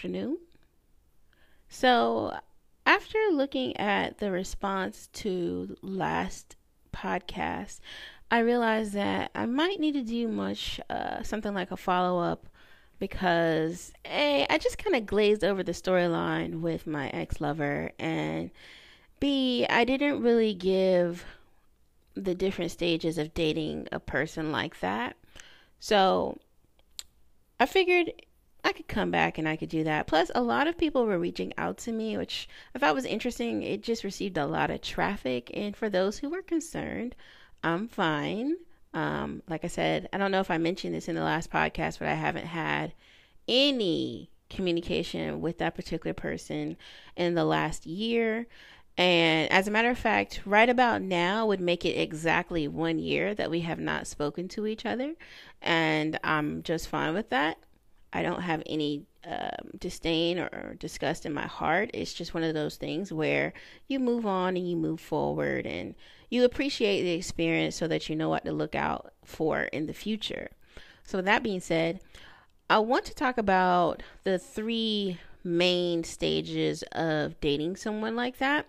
afternoon. So, after looking at the response to last podcast, I realized that I might need to do much uh, something like a follow up because a I just kind of glazed over the storyline with my ex lover, and b I didn't really give the different stages of dating a person like that. So I figured I could come back and I could do that. Plus, a lot of people were reaching out to me, which I thought was interesting. It just received a lot of traffic. And for those who were concerned, I'm fine. Um, like I said, I don't know if I mentioned this in the last podcast, but I haven't had any communication with that particular person in the last year. And as a matter of fact, right about now would make it exactly one year that we have not spoken to each other. And I'm just fine with that. I don't have any um, disdain or disgust in my heart. It's just one of those things where you move on and you move forward and you appreciate the experience so that you know what to look out for in the future. So, with that being said, I want to talk about the three main stages of dating someone like that.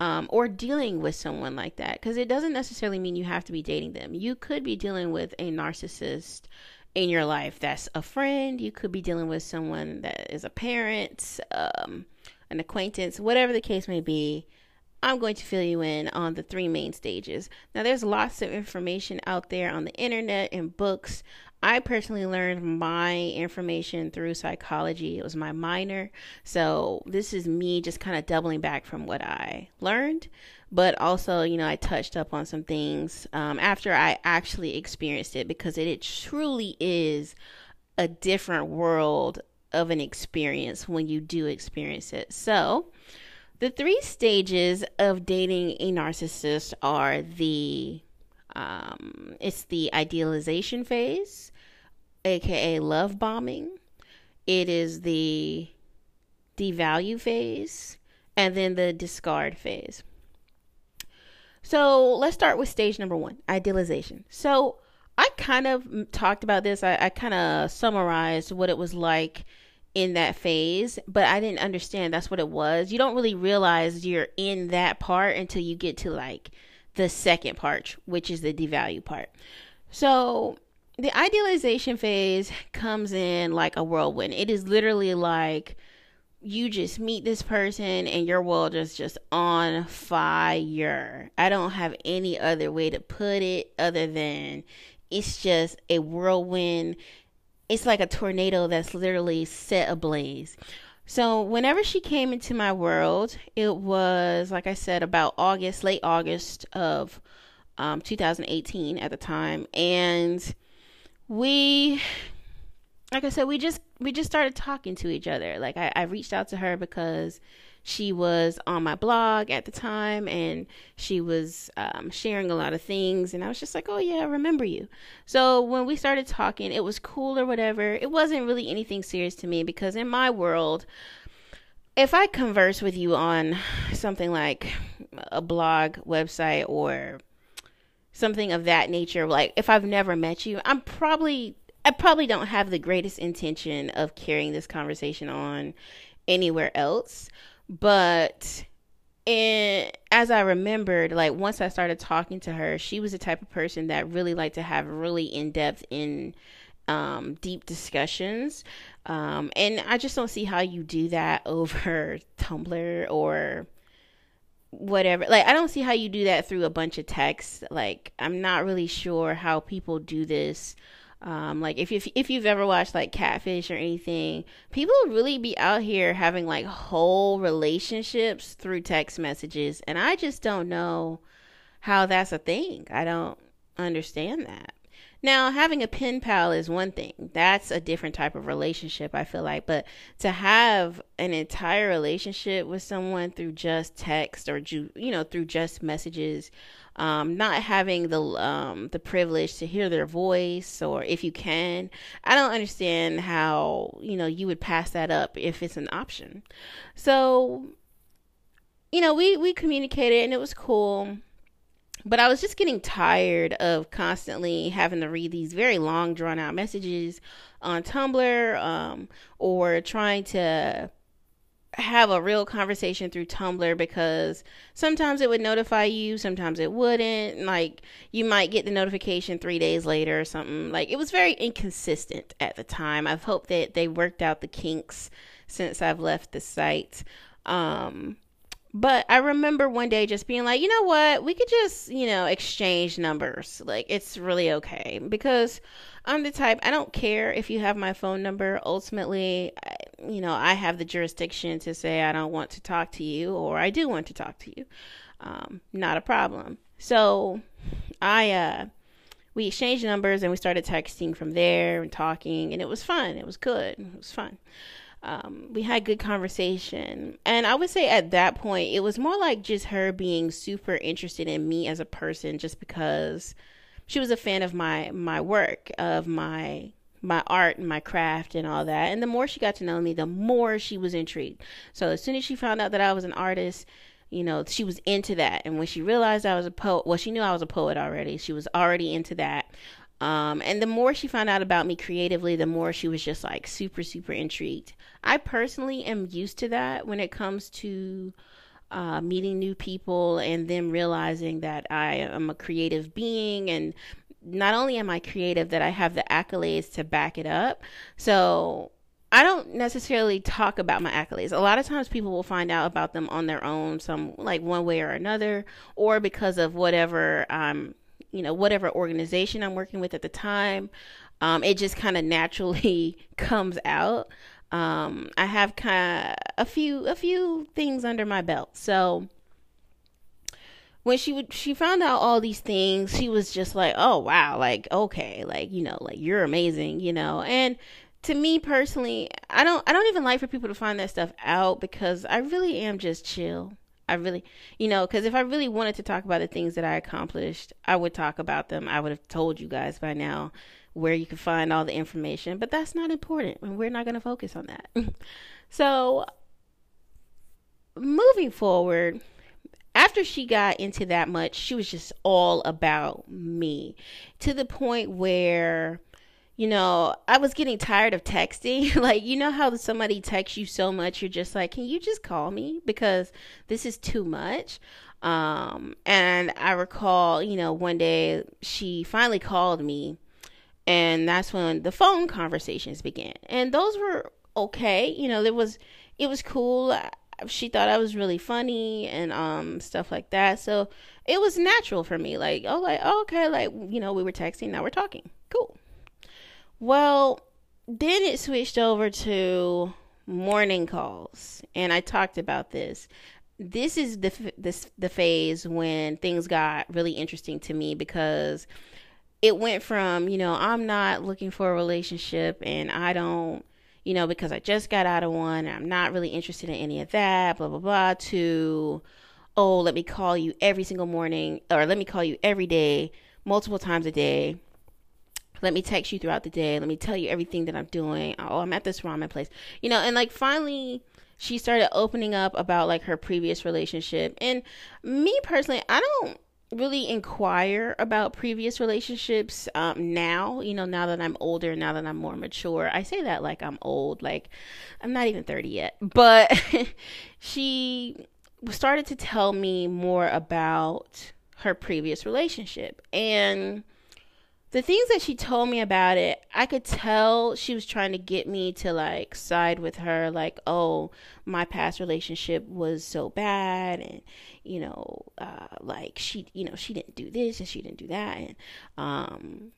Um, or dealing with someone like that because it doesn't necessarily mean you have to be dating them. You could be dealing with a narcissist in your life that's a friend. You could be dealing with someone that is a parent, um, an acquaintance, whatever the case may be. I'm going to fill you in on the three main stages. Now, there's lots of information out there on the internet and books. I personally learned my information through psychology. It was my minor. So, this is me just kind of doubling back from what I learned. But also, you know, I touched up on some things um, after I actually experienced it because it, it truly is a different world of an experience when you do experience it. So, the three stages of dating a narcissist are the um, it's the idealization phase, aka love bombing. It is the devalue phase, and then the discard phase. So let's start with stage number one idealization. So I kind of talked about this, I, I kind of summarized what it was like in that phase, but I didn't understand that's what it was. You don't really realize you're in that part until you get to like the second part, which is the devalue part. So the idealization phase comes in like a whirlwind. It is literally like you just meet this person and your world is just on fire. I don't have any other way to put it other than it's just a whirlwind it's like a tornado that's literally set ablaze. So, whenever she came into my world, it was, like I said, about August, late August of um, 2018 at the time. And we, like I said, we just, we just started talking to each other. Like, I, I reached out to her because she was on my blog at the time and she was um, sharing a lot of things. And I was just like, oh, yeah, I remember you. So when we started talking, it was cool or whatever. It wasn't really anything serious to me because in my world, if I converse with you on something like a blog website or something of that nature, like if I've never met you, I'm probably I probably don't have the greatest intention of carrying this conversation on anywhere else. But and as I remembered, like once I started talking to her, she was the type of person that really liked to have really in depth in um, deep discussions. Um, and I just don't see how you do that over Tumblr or whatever. Like I don't see how you do that through a bunch of texts. Like I'm not really sure how people do this um, like if you if you've ever watched like Catfish or anything, people really be out here having like whole relationships through text messages, and I just don't know how that's a thing. I don't understand that. Now, having a pen pal is one thing. That's a different type of relationship, I feel like. But to have an entire relationship with someone through just text or, you know, through just messages, um, not having the um, the privilege to hear their voice, or if you can, I don't understand how you know you would pass that up if it's an option. So, you know, we we communicated and it was cool but I was just getting tired of constantly having to read these very long, drawn out messages on Tumblr um, or trying to have a real conversation through Tumblr because sometimes it would notify you, sometimes it wouldn't. Like you might get the notification three days later or something. Like it was very inconsistent at the time. I've hoped that they worked out the kinks since I've left the site. Um, but I remember one day just being like, you know what, we could just, you know, exchange numbers. Like, it's really okay. Because I'm the type, I don't care if you have my phone number. Ultimately, you know, I have the jurisdiction to say I don't want to talk to you or I do want to talk to you. Um, not a problem. So I, uh, we exchanged numbers and we started texting from there and talking, and it was fun. It was good. It was fun um, we had good conversation. And i would say at that point it was more like just her being super interested in me as a person just because she was a fan of my my work of my my art and my craft and all that. And the more she got to know me the more she was intrigued. So as soon as she found out that i was an artist you know she was into that. And when she realized i was a poet well she knew i was a poet already. She was already into that um, and the more she found out about me creatively, the more she was just like super, super intrigued. I personally am used to that when it comes to uh, meeting new people and them realizing that I am a creative being. And not only am I creative, that I have the accolades to back it up. So I don't necessarily talk about my accolades. A lot of times people will find out about them on their own, some like one way or another, or because of whatever I'm you know whatever organization I'm working with at the time. Um, it just kind of naturally comes out. Um, I have kind of a few a few things under my belt, so when she would she found out all these things she was just like oh wow like okay like you know like you're amazing you know and to me personally i don't i don't even like for people to find that stuff out because i really am just chill I really, you know, because if I really wanted to talk about the things that I accomplished, I would talk about them. I would have told you guys by now where you can find all the information, but that's not important, and we're not going to focus on that. so, moving forward, after she got into that much, she was just all about me to the point where you know, I was getting tired of texting. like, you know how somebody texts you so much, you're just like, can you just call me? Because this is too much. Um, and I recall, you know, one day she finally called me, and that's when the phone conversations began. And those were okay. You know, there was, it was cool. She thought I was really funny and um stuff like that. So it was natural for me. Like, oh, like, oh, okay, like, you know, we were texting, now we're talking. Cool. Well, then it switched over to morning calls, and I talked about this. This is the this the phase when things got really interesting to me because it went from you know I'm not looking for a relationship and I don't you know because I just got out of one and I'm not really interested in any of that blah blah blah to oh let me call you every single morning or let me call you every day multiple times a day let me text you throughout the day. Let me tell you everything that I'm doing. Oh, I'm at this ramen place. You know, and like finally she started opening up about like her previous relationship. And me personally, I don't really inquire about previous relationships um, now you know now that i'm older now that i'm more mature i say that like i'm old like i'm not even 30 yet but she started to tell me more about her previous relationship and the things that she told me about it, I could tell she was trying to get me to like side with her, like, oh, my past relationship was so bad, and you know, uh, like she, you know, she didn't do this and she didn't do that, and um,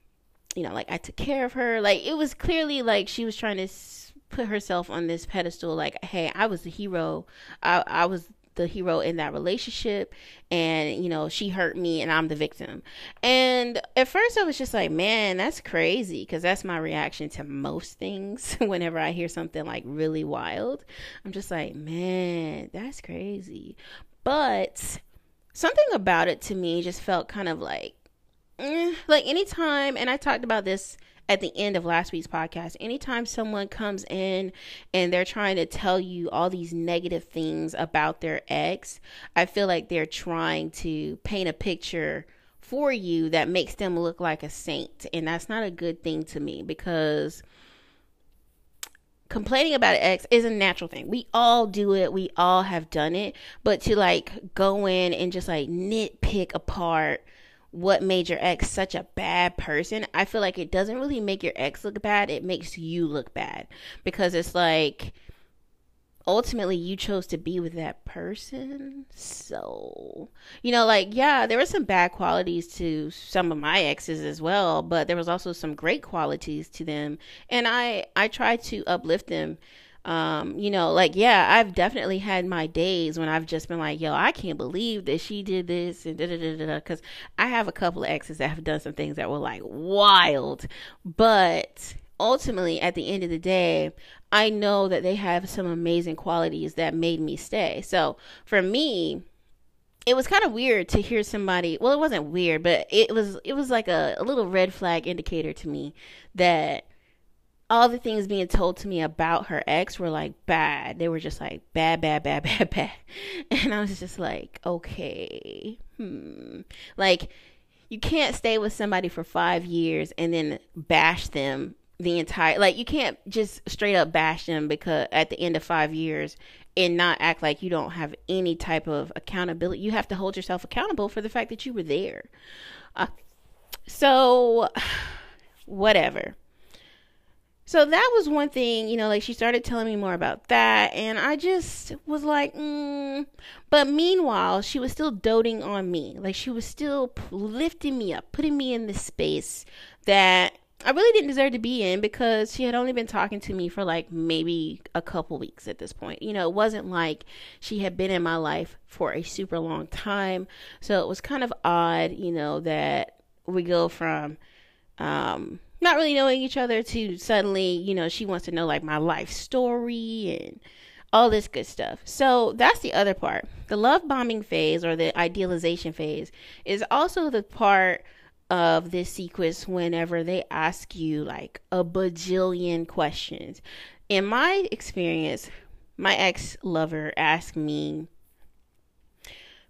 you know, like I took care of her. Like it was clearly like she was trying to put herself on this pedestal, like, hey, I was the hero, I, I was the hero in that relationship and you know she hurt me and i'm the victim. And at first i was just like man that's crazy because that's my reaction to most things whenever i hear something like really wild. I'm just like man that's crazy. But something about it to me just felt kind of like eh, like anytime and i talked about this at the end of last week's podcast. Anytime someone comes in and they're trying to tell you all these negative things about their ex, I feel like they're trying to paint a picture for you that makes them look like a saint. And that's not a good thing to me because complaining about an ex is a natural thing. We all do it. We all have done it. But to like go in and just like nitpick apart what made your ex such a bad person, I feel like it doesn't really make your ex look bad. It makes you look bad because it's like ultimately you chose to be with that person. So, you know, like, yeah, there were some bad qualities to some of my exes as well, but there was also some great qualities to them. And I, I tried to uplift them. Um, you know, like, yeah, I've definitely had my days when I've just been like, yo, I can't believe that she did this and da da da da. Cause I have a couple of exes that have done some things that were like wild, but ultimately at the end of the day I know that they have some amazing qualities that made me stay. So for me, it was kind of weird to hear somebody well it wasn't weird but it was it was like a, a little red flag indicator to me that all the things being told to me about her ex were like bad. They were just like bad bad bad bad bad. And i was just like okay hmm. Like you can't stay with somebody for five years and then bash them the entire like you can't just straight up bash them because at the end of five years and not act like you don't have any type of accountability. You have to hold yourself accountable for the fact that you were there. Uh, so whatever so that was one thing you know like she started telling me more about that and i just was like mm. but meanwhile she was still doting on me like she was still lifting me up putting me in this space that I really didn't deserve to be in because she had only been talking to me for like maybe a couple weeks at this point. You know, it wasn't like she had been in my life for a super long time. So it was kind of odd, you know, that we go from um not really knowing each other to suddenly, you know, she wants to know like my life story and all this good stuff. So that's the other part. The love bombing phase or the idealization phase is also the part of this sequence whenever they ask you like a bajillion questions. In my experience, my ex lover asked me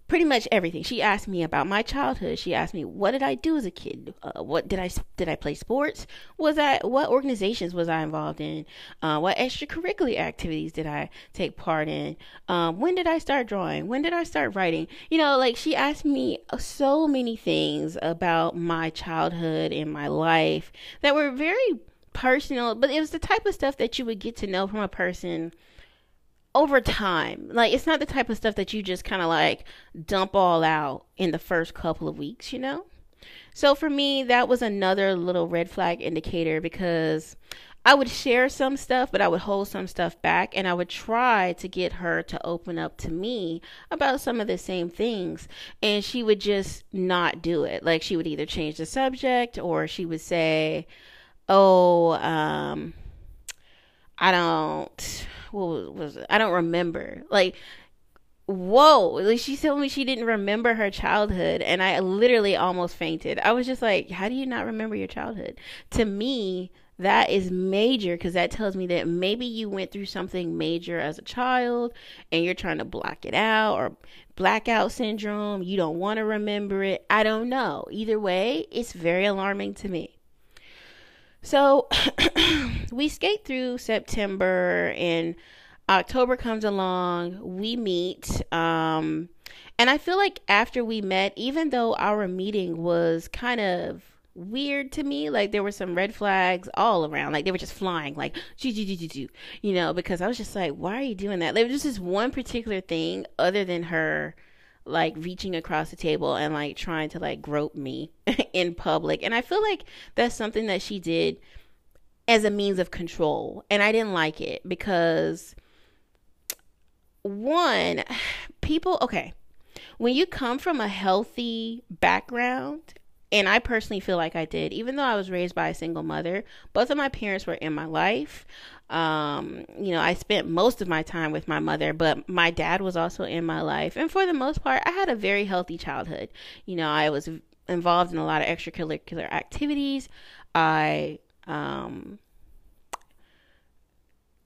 pretty much everything. She asked me about my childhood. She asked me what did I do as a kid? Uh, what did I did I play sports? Was I what organizations was I involved in? Uh, what extracurricular activities did I take part in? Um, when did I start drawing? When did I start writing? You know, like she asked me so many things about my childhood and my life that were very personal, but it was the type of stuff that you would get to know from a person over time. Like it's not the type of stuff that you just kind of like dump all out in the first couple of weeks, you know? So for me, that was another little red flag indicator because I would share some stuff, but I would hold some stuff back and I would try to get her to open up to me about some of the same things. And she would just not do it. Like she would either change the subject or she would say, Oh, um, I don't what was it? I don't remember. Like whoa like she told me she didn't remember her childhood and i literally almost fainted i was just like how do you not remember your childhood to me that is major because that tells me that maybe you went through something major as a child and you're trying to block it out or blackout syndrome you don't want to remember it i don't know either way it's very alarming to me so we skate through September and October comes along. We meet. Um, and I feel like after we met, even though our meeting was kind of weird to me, like there were some red flags all around, like they were just flying, like, you know, because I was just like, why are you doing that? There was just this one particular thing other than her like reaching across the table and like trying to like grope me in public. And I feel like that's something that she did as a means of control. And I didn't like it because one, people, okay, when you come from a healthy background, and I personally feel like I did, even though I was raised by a single mother, both of my parents were in my life. Um, you know, I spent most of my time with my mother, but my dad was also in my life. And for the most part, I had a very healthy childhood. You know, I was involved in a lot of extracurricular activities. I um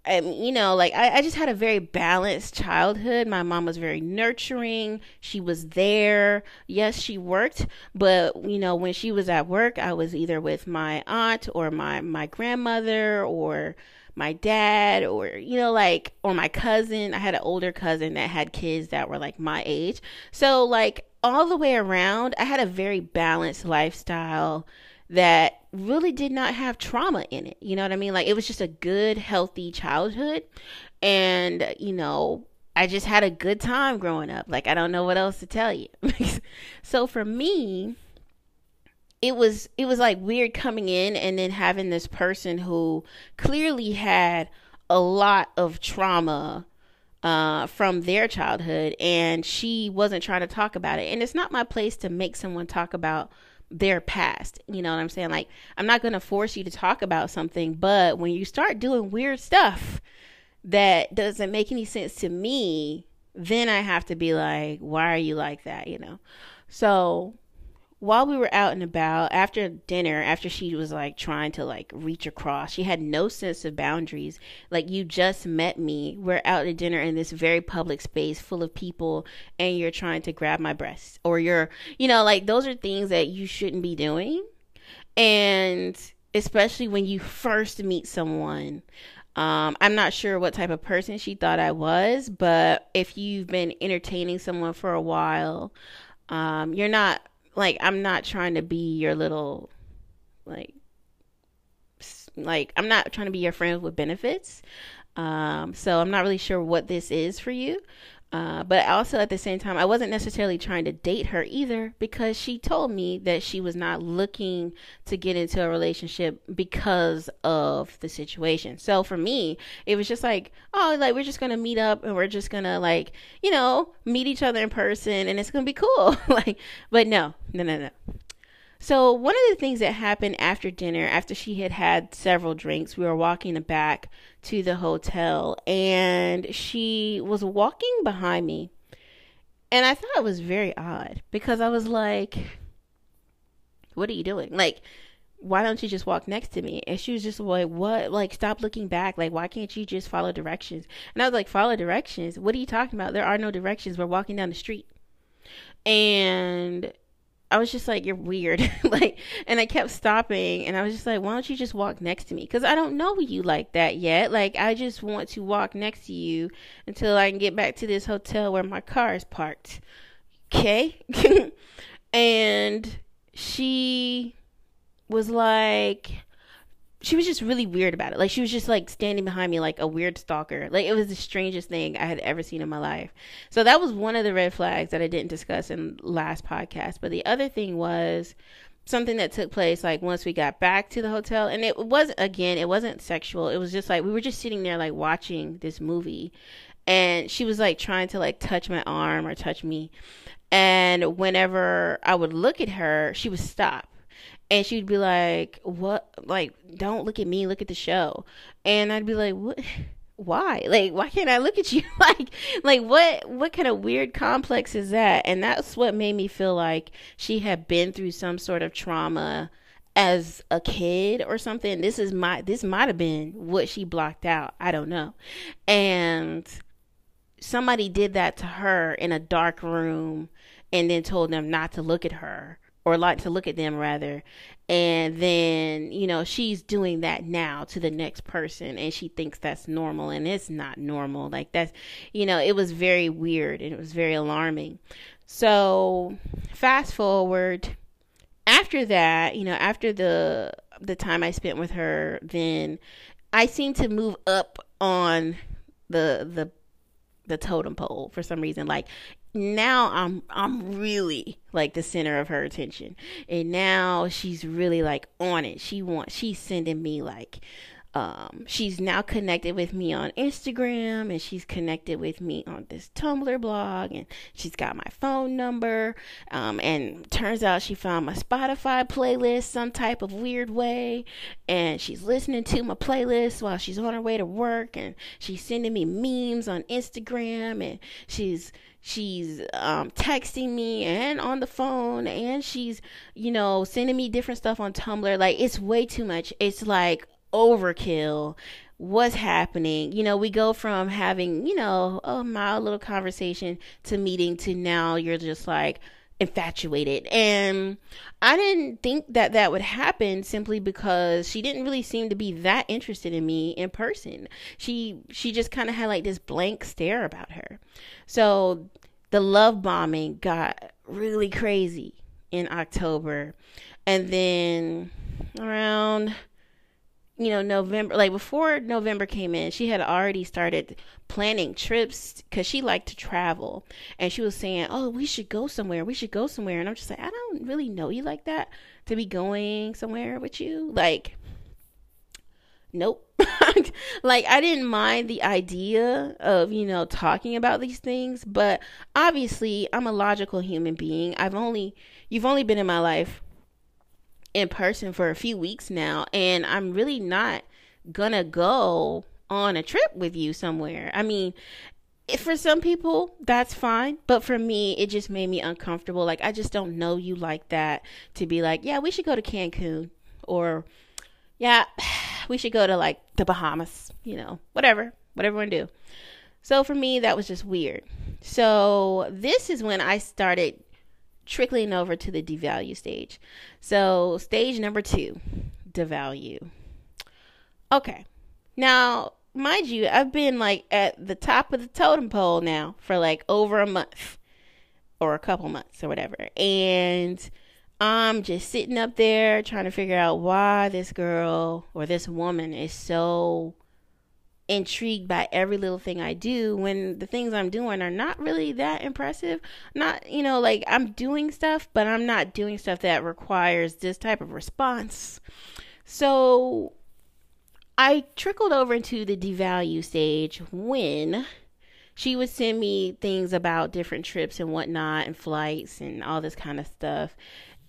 You know, like I, I just had a very balanced childhood. My mom was very nurturing. She was there. Yes, she worked, but you know, when she was at work, I was either with my aunt or my my grandmother or my dad or you know like or my cousin. I had an older cousin that had kids that were like my age. So like all the way around, I had a very balanced lifestyle that really did not have trauma in it. You know what I mean? Like it was just a good, healthy childhood. And, you know, I just had a good time growing up. Like I don't know what else to tell you. so for me, it was it was like weird coming in and then having this person who clearly had a lot of trauma uh, from their childhood and she wasn't trying to talk about it. And it's not my place to make someone talk about their past. You know what I'm saying? Like, I'm not going to force you to talk about something, but when you start doing weird stuff that doesn't make any sense to me, then I have to be like, why are you like that? You know? So while we were out and about after dinner after she was like trying to like reach across she had no sense of boundaries. Like you just met me. We're out at dinner in this very public space full of people and you're trying to grab my breasts or you're you know like those are things that you shouldn't be doing. And especially when you first meet someone um, I'm not sure what type of person she thought I was, but if you've been entertaining someone for a while, um, you're not like I'm not trying to be your little like like I'm not trying to be your friend with benefits. Um, so I'm not really sure what this is for you. Uh, but also at the same time, I wasn't necessarily trying to date her either because she told me that she was not looking to get into a relationship because of the situation. So for me, it was just like, oh, like we're just gonna meet up and we're just gonna like, you know, meet each other in person and it's gonna be cool. like, but no, no, no, no. So, one of the things that happened after dinner, after she had had several drinks, we were walking back to the hotel and she was walking behind me. And I thought it was very odd because I was like, What are you doing? Like, why don't you just walk next to me? And she was just like, What? Like, stop looking back. Like, why can't you just follow directions? And I was like, Follow directions? What are you talking about? There are no directions. We're walking down the street. And I was just like, you're weird. like, and I kept stopping and I was just like, why don't you just walk next to me? Because I don't know you like that yet. Like, I just want to walk next to you until I can get back to this hotel where my car is parked. Okay. and she was like, she was just really weird about it. Like she was just like standing behind me like a weird stalker. Like it was the strangest thing I had ever seen in my life. So that was one of the red flags that I didn't discuss in last podcast. But the other thing was something that took place like once we got back to the hotel and it was again it wasn't sexual it was just like we were just sitting there like watching this movie and she was like trying to like touch my arm or touch me and whenever i would look at her she would stop and she'd be like, "What? Like, don't look at me. Look at the show." And I'd be like, "What? Why? Like, why can't I look at you? like, like what? What kind of weird complex is that?" And that's what made me feel like she had been through some sort of trauma as a kid or something. This is my. This might have been what she blocked out. I don't know. And somebody did that to her in a dark room and then told them not to look at her or like to look at them rather. And then you know she's doing that now to the next person and she thinks that's normal and it's not normal. Like that's you know it was very weird and it was very alarming. So fast forward after that you know after the the time i spent with her then i seem to move up on the the the totem pole for some reason. Like now I'm I'm really like the center of her attention. And now she's really like on it. She wants she's sending me like um she's now connected with me on Instagram and she's connected with me on this Tumblr blog and she's got my phone number. Um and turns out she found my Spotify playlist some type of weird way and she's listening to my playlist while she's on her way to work and she's sending me memes on Instagram and she's she's um, texting me and on the phone and she's you know sending me different stuff on tumblr. Like it's way too much. It's like overkill what's happening. You know, we go from having, you know, a mild little conversation to meeting to now you're just like infatuated. And I didn't think that that would happen simply because she didn't really seem to be that interested in me in person. She she just kind of had like this blank stare about her. So the love bombing got really crazy in October. And then around you know November like before November came in she had already started planning trips cuz she liked to travel. And she was saying oh we should go somewhere. We should go somewhere. And I'm just like I don't really know you like that to be going somewhere with you. Like nope. Like I didn't mind the idea of you know talking about these things but obviously I'm a logical human being. I've only you've only been in my life in person for a few weeks now, and I'm really not gonna go on a trip with you somewhere. I mean, for some people that's fine but for me it just made me uncomfortable. Like i just don't know you like that to be like yeah we should go to cancun or yeah we should go to like the bahamas you know whatever whatever we do. So for me that was just weird. So this is when i started trickling over to the devalue stage. So, stage number two, devalue. Okay. Now, mind you, I've been like at the top of the totem pole now for like over a month or a couple months or whatever. And I'm just sitting up there trying to figure out why this girl or this woman is so intrigued by every little thing I do when the things I'm doing are not really that impressive. Not, you know, like I'm doing stuff, but I'm not doing stuff that requires this type of response. So I trickled over into the devalue stage when she would send me things about different trips and whatnot and flights and all this kind of stuff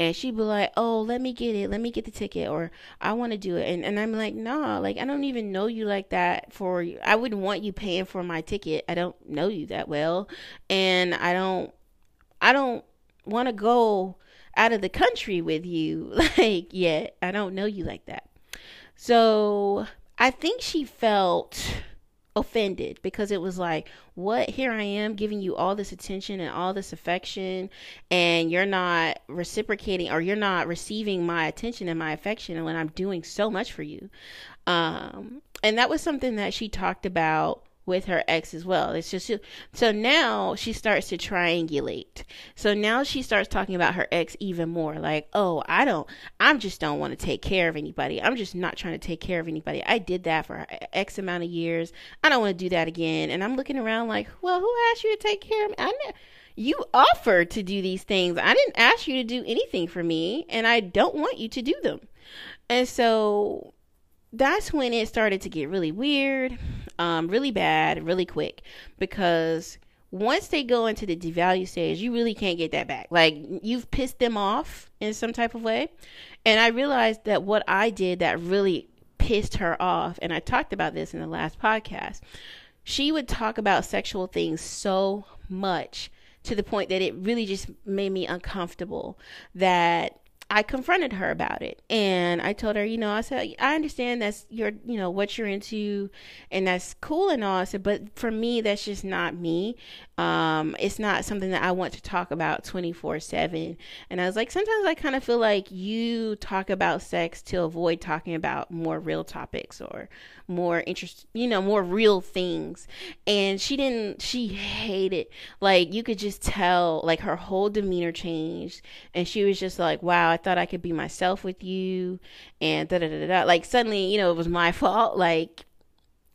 and she'd be like, "Oh, let me get it. Let me get the ticket, or I want to do it." And and I'm like, "Nah, like I don't even know you like that. For I wouldn't want you paying for my ticket. I don't know you that well, and I don't, I don't want to go out of the country with you like yet. I don't know you like that." So I think she felt offended because it was like, what? Here I am giving you all this attention and all this affection, and you're not reciprocating or you're not receiving my attention and my affection when I'm doing so much for you. Um, and that was something that she talked about with her ex as well. It's just so now she starts to triangulate. So now she starts talking about her ex even more. Like, oh, I don't, I just don't want to take care of anybody. I'm just not trying to take care of anybody. I did that for X amount of years. I don't want to do that again. And I'm looking around like, well, who asked you to take care of me? I you offered to do these things. I didn't ask you to do anything for me, and I don't want you to do them. And so that's when it started to get really weird, um, really bad, really quick. Because once they go into the devalue stage, you really can't get that back. Like you've pissed them off in some type of way. And I realized that what I did that really pissed her off, and I talked about this in the last podcast, she would talk about sexual things so much to the point that it really just made me uncomfortable that I confronted her about it and I told her, you know, I said, I understand that's your, you know, what you're into and that's cool and all. I said, but for me, that's just not me. Um, it's not something that I want to talk about 24 7. And I was like, sometimes I kind of feel like you talk about sex to avoid talking about more real topics or more interest, you know, more real things. And she didn't, she hated, like, you could just tell, like, her whole demeanor changed. And she was just like, wow, I thought I could be myself with you. And da da da da. Like, suddenly, you know, it was my fault. Like,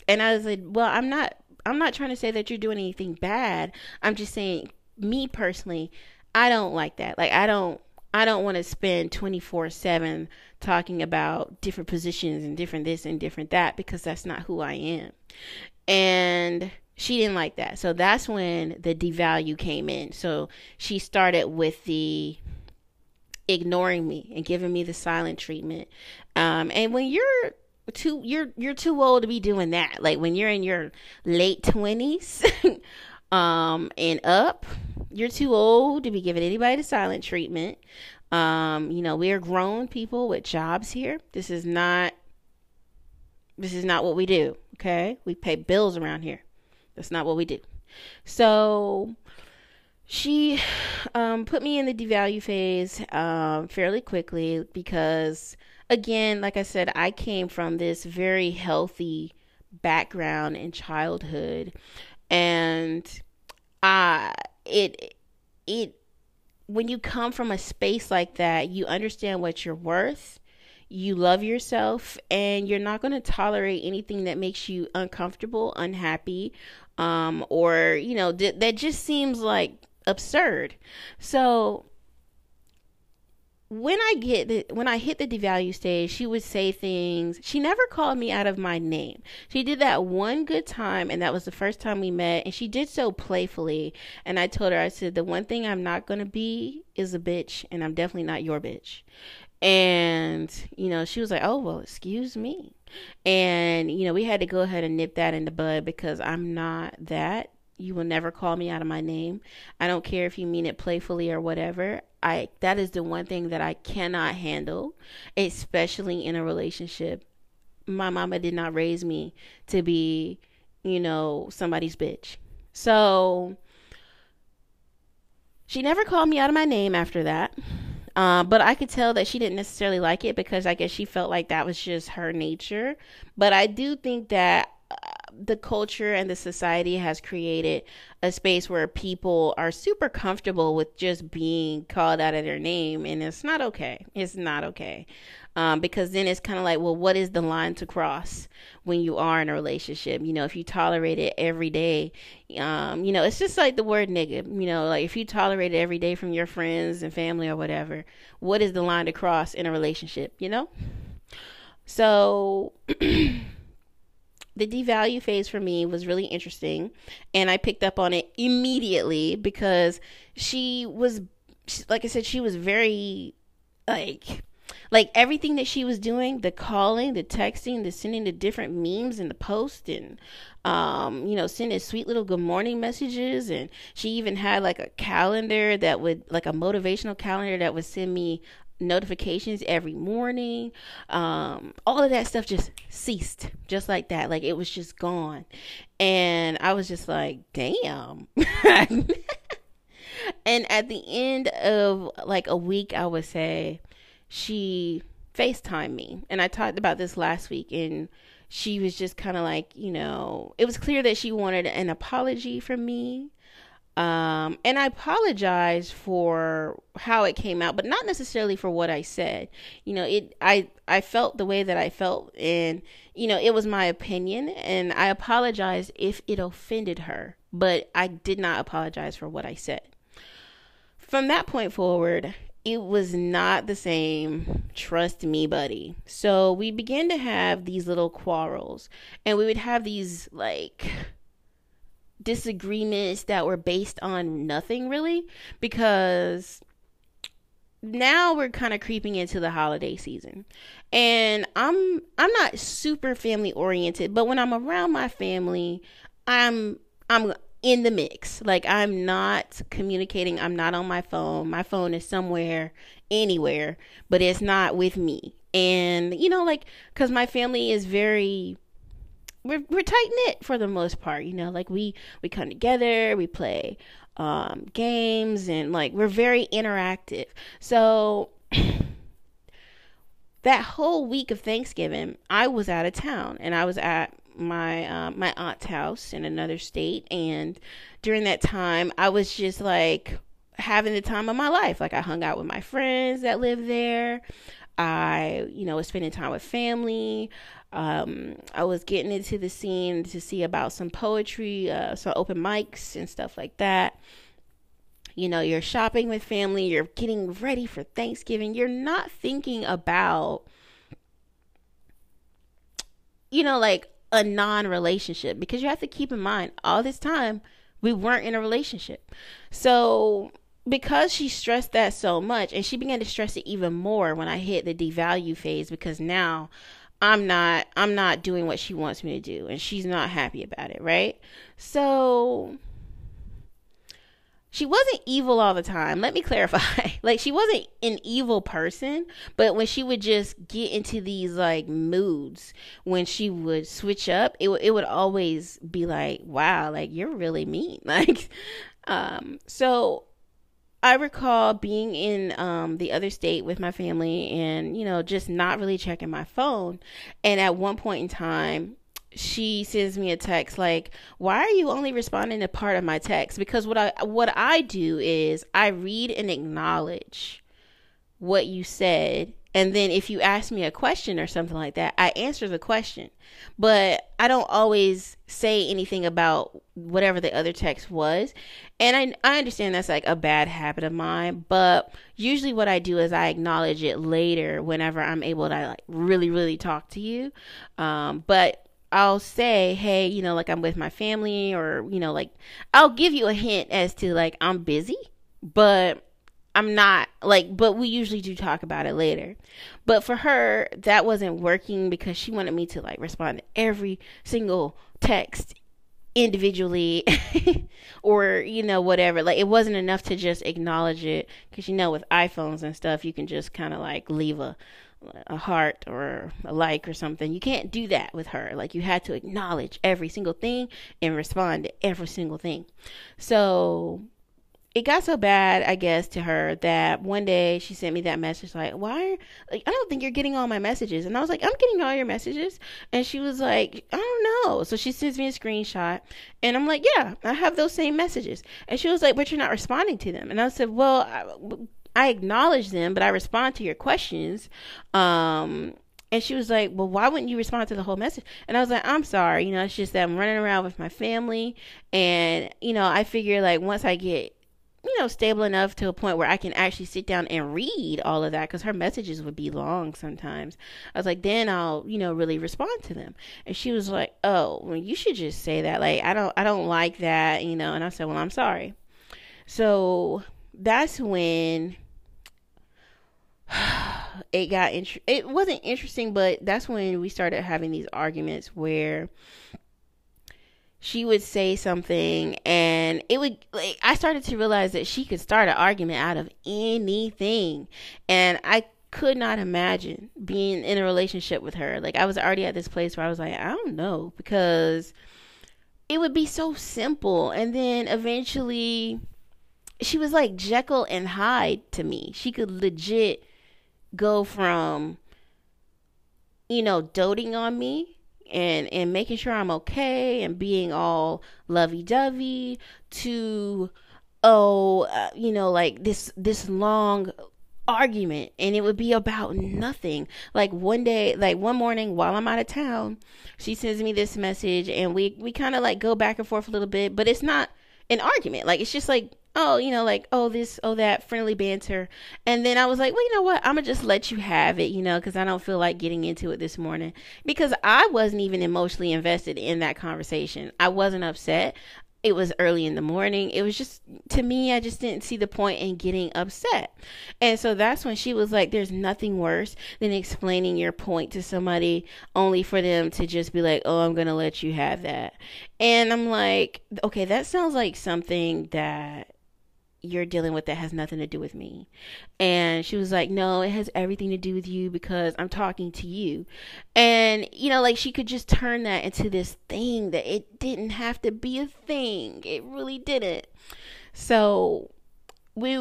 and I was like, well, I'm not, I'm not trying to say that you're doing anything bad. I'm just saying, me personally, I don't like that. Like, I don't, I don't want to spend 24 7 talking about different positions and different this and different that because that's not who I am. And she didn't like that. So that's when the devalue came in. So she started with the ignoring me and giving me the silent treatment. Um, and when you're too you're you're too old to be doing that. Like when you're in your late 20s um and up, you're too old to be giving anybody the silent treatment. Um, you know, we are grown people with jobs here. This is not this is not what we do. Okay. We pay bills around here. That's not what we do. So she um, put me in the devalue phase um, fairly quickly because, again, like I said, I came from this very healthy background in childhood, and I it it when you come from a space like that, you understand what you're worth. You love yourself, and you're not going to tolerate anything that makes you uncomfortable, unhappy, um, or you know th- that just seems like absurd. So when I get the, when I hit the devalue stage, she would say things. She never called me out of my name. She did that one good time, and that was the first time we met. And she did so playfully. And I told her, I said, the one thing I'm not gonna be is a bitch, and I'm definitely not your bitch. And you know, she was like, "Oh well, excuse me," and you know, we had to go ahead and nip that in the bud because I'm not that. You will never call me out of my name. I don't care if you mean it playfully or whatever. I that is the one thing that I cannot handle, especially in a relationship. My mama did not raise me to be, you know, somebody's bitch. So she never called me out of my name after that. Uh, but I could tell that she didn't necessarily like it because I guess she felt like that was just her nature. But I do think that the culture and the society has created a space where people are super comfortable with just being called out of their name, and it's not okay. It's not okay. Um, because then it's kind of like, well, what is the line to cross when you are in a relationship? You know, if you tolerate it every day, um, you know, it's just like the word nigga. You know, like if you tolerate it every day from your friends and family or whatever, what is the line to cross in a relationship? You know, so. the devalue phase for me was really interesting and i picked up on it immediately because she was like i said she was very like like everything that she was doing the calling the texting the sending the different memes and the post and um you know sending sweet little good morning messages and she even had like a calendar that would like a motivational calendar that would send me notifications every morning. Um, all of that stuff just ceased just like that. Like it was just gone. And I was just like, damn. and at the end of like a week, I would say, she FaceTime me. And I talked about this last week and she was just kind of like, you know, it was clear that she wanted an apology from me. Um, and I apologize for how it came out, but not necessarily for what I said. You know, it I I felt the way that I felt and you know, it was my opinion and I apologize if it offended her, but I did not apologize for what I said. From that point forward, it was not the same, trust me, buddy. So we began to have these little quarrels and we would have these like disagreements that were based on nothing really because now we're kind of creeping into the holiday season. And i'm i'm not super family oriented but when i'm around my family i'm i'm in the mix. Like i'm not communicating. I'm not on my phone. My phone is somewhere anywhere but it's not with me. And you know like because my family is very we're we're tight knit for the most part. You know, like we we come together, we play um, games, and like we're very interactive. So that whole week of Thanksgiving, I was out of town, and I was at my uh, my aunt's house in another state, and during that time, I was just like having the time of my life. Like I hung out with my friends that live there. I, you know, was spending time with family. Um, I was getting into the scene to see about some poetry, uh, some open mics and stuff like that. You know, you're shopping with family, you're getting ready for Thanksgiving. You're not thinking about, you know, like a non relationship because you have to keep in mind all this time we weren't in a relationship. So, because she stressed that so much and she began to stress it even more when I hit the devalue phase because now I'm not I'm not doing what she wants me to do and she's not happy about it, right? So she wasn't evil all the time. Let me clarify. like she wasn't an evil person, but when she would just get into these like moods, when she would switch up, it it would always be like, "Wow, like you're really mean." Like um so I recall being in um, the other state with my family and, you know, just not really checking my phone. And at one point in time, she sends me a text like why are you only responding to part of my text because what i what i do is i read and acknowledge what you said and then if you ask me a question or something like that i answer the question. But i don't always say anything about whatever the other text was. And i, I understand that's like a bad habit of mine but usually what i do is i acknowledge it later whenever i'm able to like really really talk to you. Um, but I'll say, hey, you know, like I'm with my family, or, you know, like I'll give you a hint as to like I'm busy, but I'm not like, but we usually do talk about it later. But for her, that wasn't working because she wanted me to like respond to every single text individually or you know whatever like it wasn't enough to just acknowledge it because you know with iphones and stuff you can just kind of like leave a a heart or a like or something. You can't do that with her. Like you had to acknowledge every single thing and respond to every single thing. So it got so bad, I guess, to her that one day she sent me that message like, "Why? Like, I don't think you're getting all my messages." And I was like, "I'm getting all your messages." And she was like, "I don't know." So she sends me a screenshot, and I'm like, "Yeah, I have those same messages." And she was like, "But you're not responding to them." And I said, "Well, I, I acknowledge them, but I respond to your questions. Um, and she was like, Well, why wouldn't you respond to the whole message? And I was like, I'm sorry. You know, it's just that I'm running around with my family. And, you know, I figure like once I get, you know, stable enough to a point where I can actually sit down and read all of that, because her messages would be long sometimes. I was like, then I'll, you know, really respond to them. And she was like, Oh, well, you should just say that. Like, I don't, I don't like that, you know. And I said, Well, I'm sorry. So that's when it got int- it wasn't interesting but that's when we started having these arguments where she would say something and it would like I started to realize that she could start an argument out of anything. And I could not imagine being in a relationship with her. Like I was already at this place where I was like I don't know because it would be so simple. And then eventually she was like Jekyll and Hyde to me. She could legit go from you know doting on me and and making sure I'm okay and being all lovey-dovey to oh uh, you know like this this long argument. And it would be about nothing. Like one day like one morning while i'm out of town she sends me this message and we we kind of like go back and forth a little bit but it's not an argument. Like it's just like oh, you know, like, oh, this, oh, that, friendly banter. And then I was like, well, you know what? I'm going to just let you have it, you know, because I don't feel like getting into it this morning. Because I wasn't even emotionally invested in that conversation. I wasn't upset. It was early in the morning. It was just, to me, I just didn't see the point in getting upset. And so that's when she was like, there's nothing worse than explaining your point to somebody only for them to just be like, oh, I'm going to let you have that. And I'm like, okay, that sounds like something that you're dealing with that has nothing to do with me. And she was like, No, it has everything to do with you because I'm talking to you. And, you know, like she could just turn that into this thing that it didn't have to be a thing. It really didn't. So we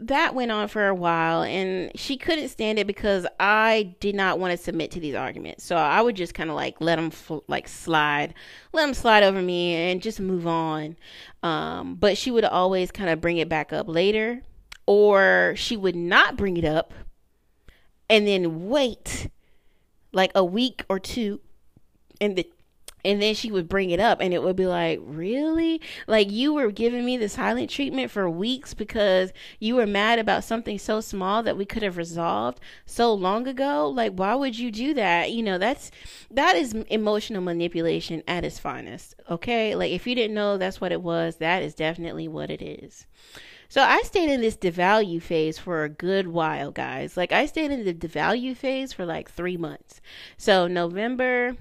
that went on for a while and she couldn't stand it because I did not want to submit to these arguments. So I would just kind of like let them fl- like slide, let them slide over me and just move on. Um, but she would always kind of bring it back up later or she would not bring it up and then wait like a week or two and the and then she would bring it up and it would be like really? Like you were giving me the silent treatment for weeks because you were mad about something so small that we could have resolved so long ago? Like why would you do that? You know that's that is emotional manipulation at its finest okay? Like if you didn't know that's what it was that is definitely what it is. So I stayed in this devalue phase for a good while, guys. Like I stayed in the devalue phase for like three months. So November,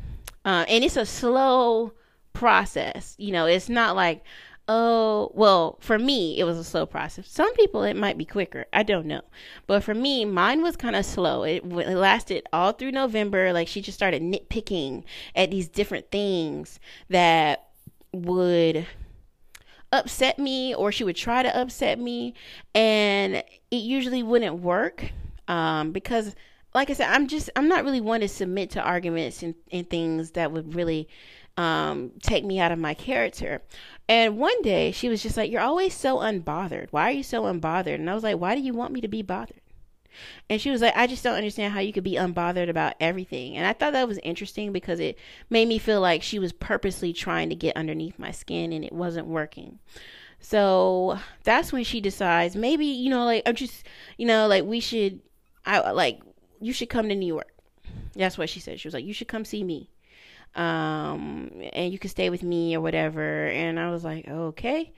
uh, and it's a slow process. You know, it's not like oh, well, for me, it was a slow process. Some people, it might be quicker. I don't know. But for me, mine was kind of slow. It, it lasted all through November. Like, she just started nitpicking at these different things that would upset me or she would try to upset me and it usually wouldn't work um, because like i said i'm just i'm not really one to submit to arguments and, and things that would really um, take me out of my character and one day she was just like you're always so unbothered why are you so unbothered and i was like why do you want me to be bothered and she was like, I just don't understand how you could be unbothered about everything. And I thought that was interesting because it made me feel like she was purposely trying to get underneath my skin and it wasn't working. So that's when she decides maybe, you know, like I'm just, you know, like we should, I like, you should come to New York. That's what she said. She was like, you should come see me. Um, and you can stay with me or whatever. And I was like, okay.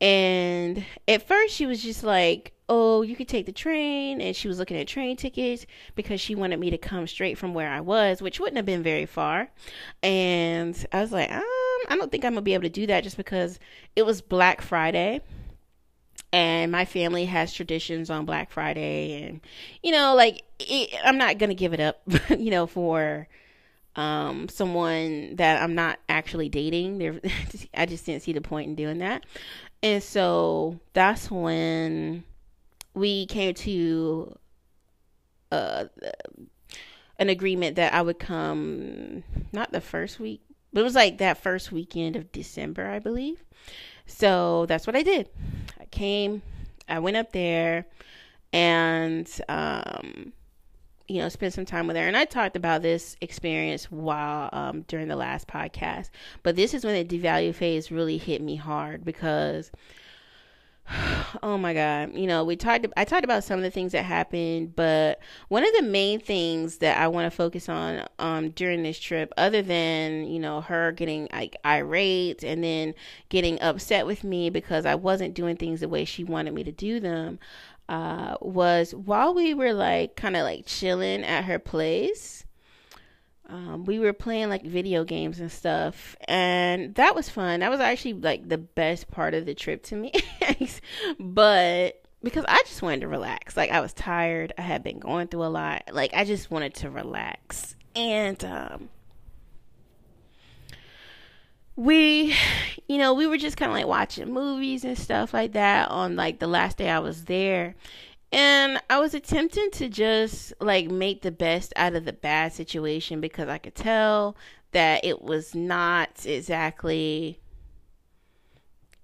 And at first she was just like, oh, you could take the train. And she was looking at train tickets because she wanted me to come straight from where I was, which wouldn't have been very far. And I was like, um, I don't think I'm going to be able to do that just because it was Black Friday. And my family has traditions on Black Friday. And, you know, like, it, I'm not to give it up, you know, for um, someone that I'm not actually dating. There, I just didn't see the point in doing that. And so that's when we came to uh, an agreement that I would come not the first week, but it was like that first weekend of December, I believe. So that's what I did. I came, I went up there, and um, you know, spent some time with her. And I talked about this experience while um, during the last podcast, but this is when the devalue phase really hit me hard because oh my god. You know we talked i talked about some of the things that happened but one of the main things that i want to focus on um during this trip other than you know her getting like irate and then getting upset with me because i wasn't doing things the way she wanted me to do them uh was while we were like kind of like chilling at her place um, we were playing like video games and stuff and that was fun. That was actually like the best part of the trip to me. But because i just wanted to relax. Like i was tired. I had been going through a lot. Like i just wanted to relax. And um, we you know we were just kind of like watching movies and stuff like that on like the last day i was there and I was attempting to just like make the best out of the bad situation because I could tell that it was not exactly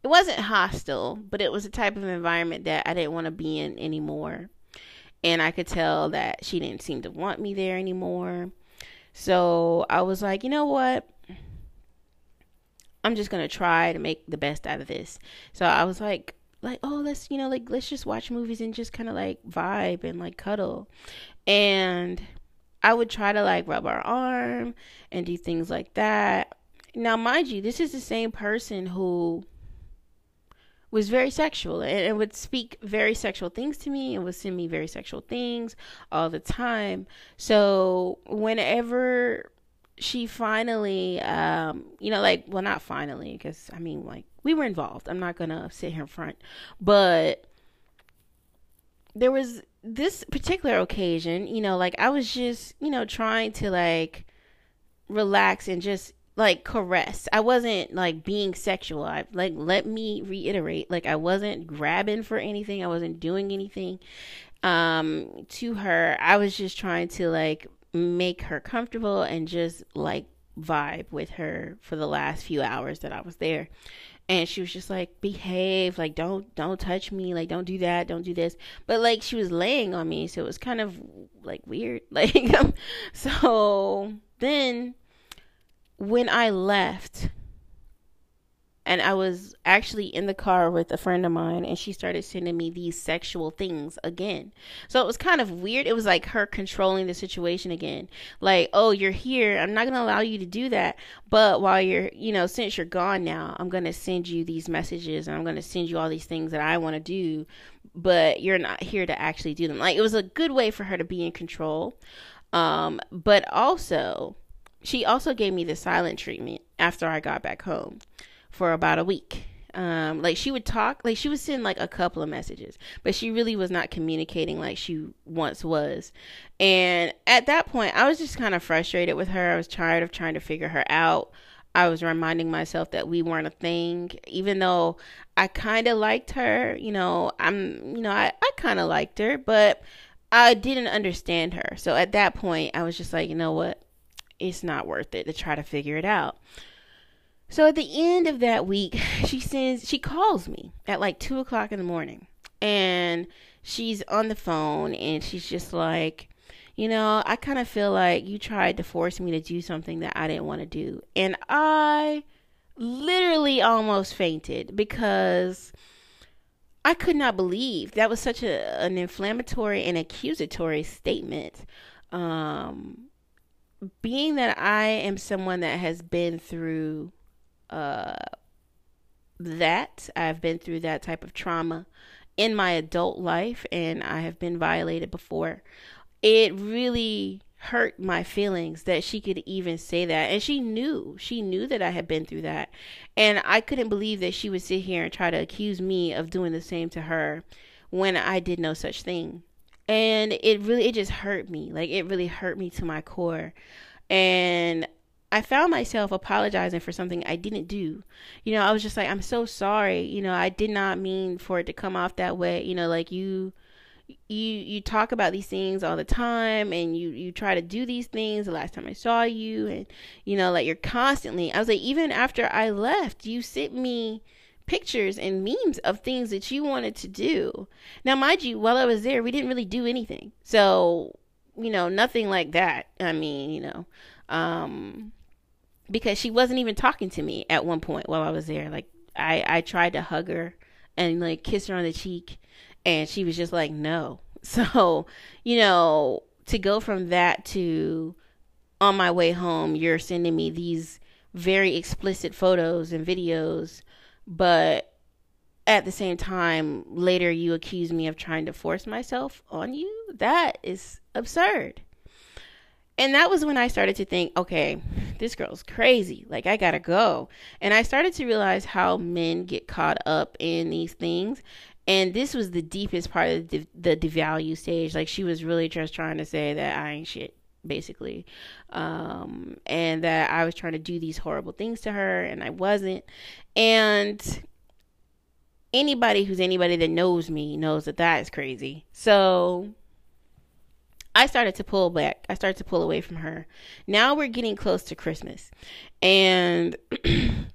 it wasn't hostile, but it was a type of environment that I didn't want to be in anymore. And I could tell that she didn't seem to want me there anymore. So I was like, you know what? I'm just going to try to make the best out of this. So I was like, like oh let's you know like let's just watch movies and just kind of like vibe and like cuddle. And i would try to like rub our arm and do things like that. Now mind you this is the same person who was very sexual and, and would speak very sexual things to me and would send me very sexual things all the time. So whenever she finally um you know like well not finally because i mean like we were involved. I'm not gonna sit here in front. But there was this particular occasion you know like i was just you know trying to like relax and just like caress. I wasn't like being sexual. I like let me reiterate like i wasn't grabbing for anything. I wasn't doing anything um to her. I was just trying to like make her comfortable and just like vibe with her for the last few hours that I was there. And she was just like, behave, like don't don't touch me, like don't do that, don't do this. But like she was laying on me, so it was kind of like weird. Like so then when I left and I was actually in the car with a friend of mine, and she started sending me these sexual things again. So it was kind of weird. It was like her controlling the situation again. Like, oh, you're here. I'm not going to allow you to do that. But while you're, you know, since you're gone now, I'm going to send you these messages and I'm going to send you all these things that I want to do, but you're not here to actually do them. Like, it was a good way for her to be in control. Um, but also, she also gave me the silent treatment after I got back home for about a week. Um, like she would talk, like she would send like a couple of messages, but she really was not communicating like she once was. And at that point, I was just kind of frustrated with her. I was tired of trying to figure her out. I was reminding myself that we weren't a thing, even though I kind of liked her. You know, I'm, you know, I, I kind of liked her, but I didn't understand her. So at that point, I was just like, you know what? It's not worth it to try to figure it out. So at the end of that week, she sends, she calls me at like two o'clock in the morning, and she's on the phone, and she's just like, you know, I kind of feel like you tried to force me to do something that I didn't want to do, and I literally almost fainted because I could not believe that was such a, an inflammatory and accusatory statement. Um, being that I am someone that has been through uh, that. I've been through that type of trauma in my adult life and I have been violated before. It really hurt my feelings that she could even say that. And she knew, she knew that I had been through that. And I couldn't believe that she would sit here and try to accuse me of doing the same to her when I did no such thing. And it really, it just hurt me. Like, it really hurt me to my core. And I found myself apologizing for something I didn't do. You know, I was just like, I'm so sorry. You know, I did not mean for it to come off that way. You know, like you you you talk about these things all the time and you you try to do these things the last time I saw you and you know like you're constantly I was like even after I left you sent me pictures and memes of things that you wanted to do. Now mind you while I was there we didn't really do anything. So, you know, nothing like that. I mean, you know, um because she wasn't even talking to me at one point while I was there. Like I I tried to hug her and like kiss her on the cheek and she was just like no. So, you know, to go from that to on my way home you're sending me these very explicit photos and videos, but at the same time later you accuse me of trying to force myself on you. That is absurd. And that was when I started to think, okay, this girl's crazy. Like, I gotta go. And I started to realize how men get caught up in these things. And this was the deepest part of the, devalue stage. Like, she was really just trying to say that I ain't shit, basically. Um, and that I was trying to do these horrible things to her, and I wasn't. And anybody who's anybody that knows me knows that that is crazy. So I started to pull back. I started to pull away from her. Now we're getting close to Christmas. And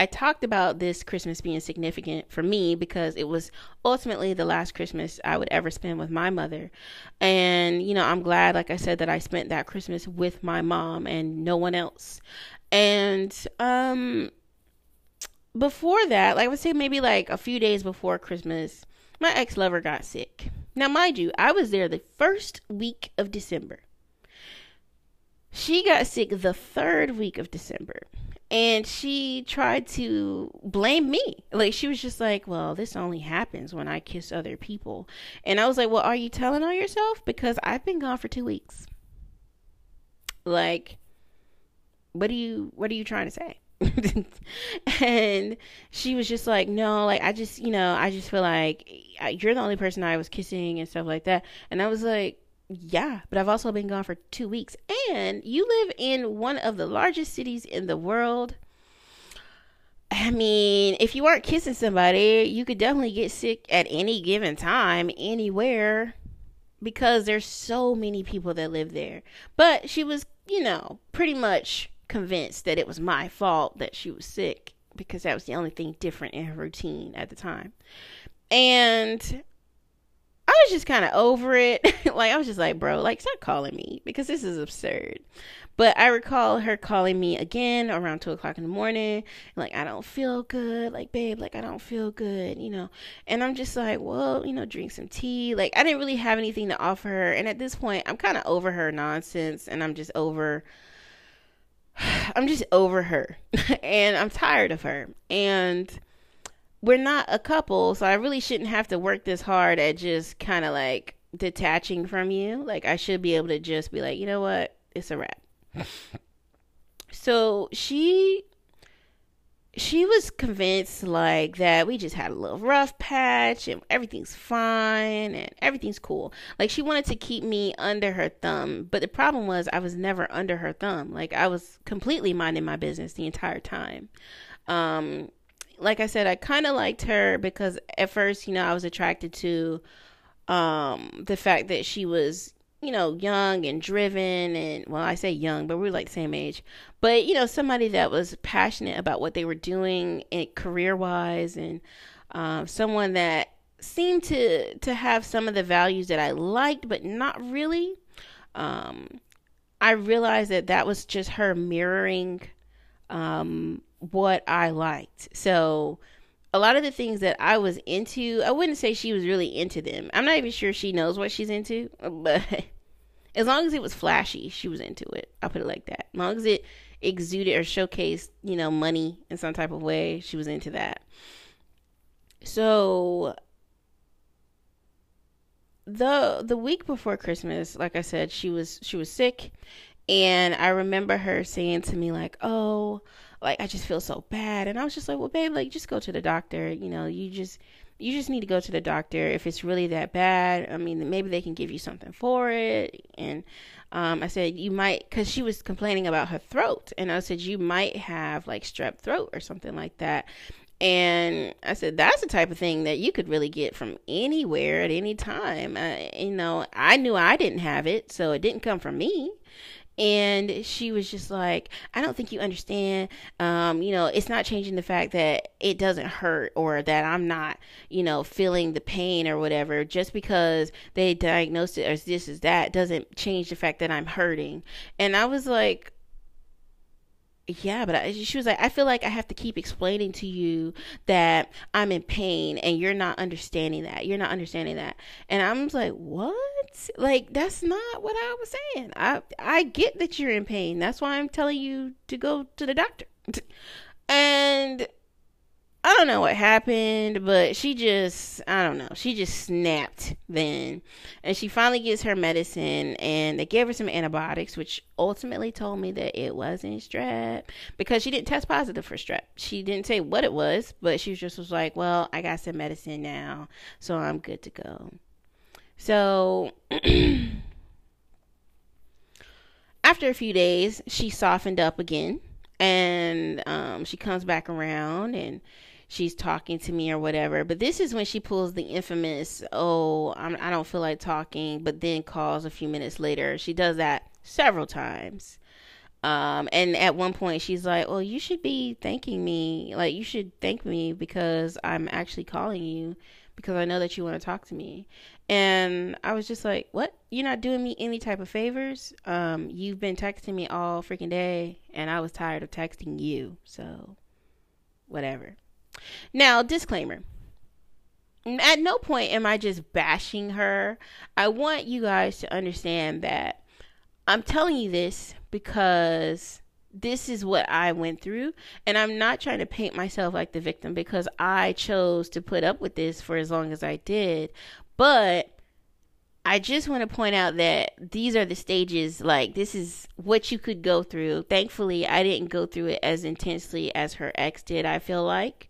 I talked about this Christmas being significant for me because it was ultimately the last Christmas I would ever spend with my mother. And, you know, I'm glad, like I said, that I spent that Christmas with my mom and no one else. And, um, before that, like I would say maybe like a few days before Christmas, my ex lover got sick. Now, mind you, I was there the first week of December. She got sick the third week of December. And she tried to blame me. Like, she was just like, well, this only happens when I kiss other people. And I was like, well, are you telling on yourself? Because I've been gone for two weeks. Like, what are you, what are you trying to say? and she was just like, no, like I just, you know, I just feel like you're the only person I was kissing and stuff like that. And I was like, yeah, but I've also been gone for two weeks. And you live in one of the largest cities in the world. I mean, if you aren't kissing somebody, you could definitely get sick at any given time, anywhere, because there's so many people that live there. But she was, you know, pretty much convinced that it was my fault that she was sick because that was the only thing different in her routine at the time. And I was just kind of over it. like, I was just like, bro, like, stop calling me because this is absurd. But I recall her calling me again around two o'clock in the morning. Like, I don't feel good. Like, babe, like, I don't feel good, you know. And I'm just like, well, you know, drink some tea. Like, I didn't really have anything to offer her. And at this point, I'm kind of over her nonsense and I'm just over I'm just over her and I'm tired of her. And we're not a couple, so I really shouldn't have to work this hard at just kind of like detaching from you. Like, I should be able to just be like, you know what? It's a wrap. so she she was convinced like that we just had a little rough patch and everything's fine and everything's cool. Like she wanted to keep me under her thumb, but the problem was I was never under her thumb. Like I was completely minding my business the entire time. Um like I said, I kind of liked her because at first, you know, I was attracted to um the fact that she was you know, young and driven and well, I say young, but we're like the same age. But, you know, somebody that was passionate about what they were doing career wise and um, someone that seemed to to have some of the values that I liked, but not really. Um, I realized that that was just her mirroring um, what I liked. So a lot of the things that I was into, I wouldn't say she was really into them. I'm not even sure she knows what she's into, but as long as it was flashy, she was into it. I'll put it like that. As long as it exuded or showcased, you know, money in some type of way, she was into that. So the the week before Christmas, like I said, she was she was sick and I remember her saying to me like, "Oh, like I just feel so bad. And I was just like, well, babe, like just go to the doctor. You know, you just you just need to go to the doctor if it's really that bad. I mean, maybe they can give you something for it. And um, I said you might, because she was complaining about her throat, and I said you might have like strep throat or something like that. And I said that's the type of thing that you could really get from anywhere at any time. Uh, you know, I knew I didn't have it, so it didn't come from me and she was just like i don't think you understand. Um, you know it's not changing the fact that it doesn't hurt or that i'm not you know feeling the pain or whatever. Just because they diagnosed it as this is that doesn't change the fact that i'm hurting. And i was like yeah, but I, she was like, I feel like I have to keep explaining to you that I'm in pain and you're not understanding that. You're not understanding that. And I'm like, what? Like, that's not what I was saying. I, I get that you're in pain. That's why I'm telling you to go to the doctor. and I don't know what happened, but she just, I don't know, she just snapped then. And she finally gets her medicine, and they gave her some antibiotics, which ultimately told me that it wasn't strep because she didn't test positive for strep. She didn't say what it was, but she just was like, well, I got some medicine now, so I'm good to go. So. after a few days, she softened up again and um, she comes back around and she's talking to me or whatever. But this is when she pulls the infamous, oh, I'm, I do not feel like talking, but then calls a few minutes later. She does that several times. Um, and at one point she's like, well, you should be thanking me. Like, you should thank me because I'm actually calling you because I know that you want to talk to me. And I was just like, what? You're not doing me any type of favors? Um, you've been texting me all freaking day and I was tired of texting you. So, whatever. Now, disclaimer. At no point am I just bashing her. I want you guys to understand that I'm telling you this because this is what I went through. And I'm not trying to paint myself like the victim because I chose to put up with this for as long as I did. But I just want to point out that these are the stages, like, this is what you could go through. Thankfully, I didn't go through it as intensely as her ex did, I feel like.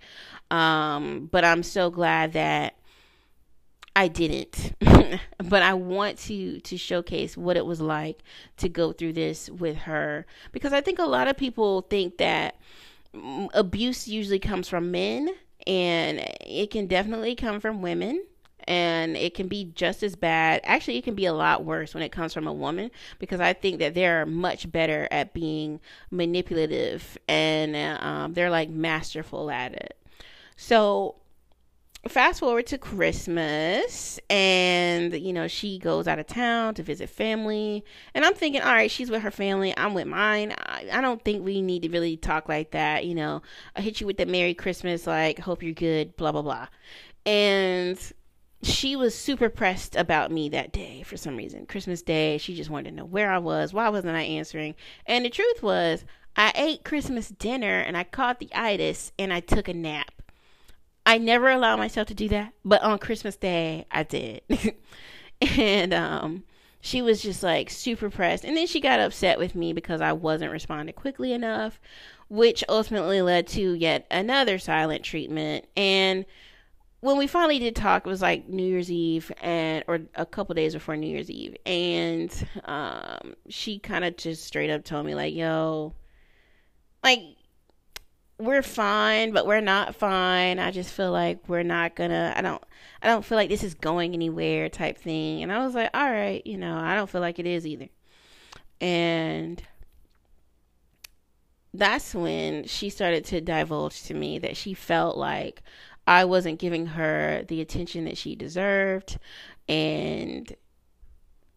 Um, but I'm so glad that I didn't. but I want to to showcase what it was like to go through this with her because I think a lot of people think that abuse usually comes from men and it can definitely come from women and it can be just as bad. Actually, it can be a lot worse when it comes from a woman because I think that they're much better at being manipulative and um, they're like masterful at it. So, fast forward to Christmas, and you know, she goes out of town to visit family. And I'm thinking, all right, she's with her family, I'm with mine. I, I don't think we need to really talk like that. You know, I hit you with the Merry Christmas, like, hope you're good, blah, blah, blah. And she was super pressed about me that day for some reason. Christmas Day, she just wanted to know where I was. Why wasn't I answering? And the truth was, I ate Christmas dinner and I caught the itis and I took a nap. I never allow myself to do that, but on Christmas Day, I did. and um, she was just like super pressed. And then she got upset with me because I wasn't responding quickly enough, which ultimately led to yet another silent treatment. And when we finally did talk, it was like New Year's Eve and or a couple days before New Year's Eve, and um, she kind of just straight up told me like, "Yo, like we're fine, but we're not fine. I just feel like we're not gonna. I don't. I don't feel like this is going anywhere, type thing." And I was like, "All right, you know, I don't feel like it is either." And that's when she started to divulge to me that she felt like I wasn't giving her the attention that she deserved and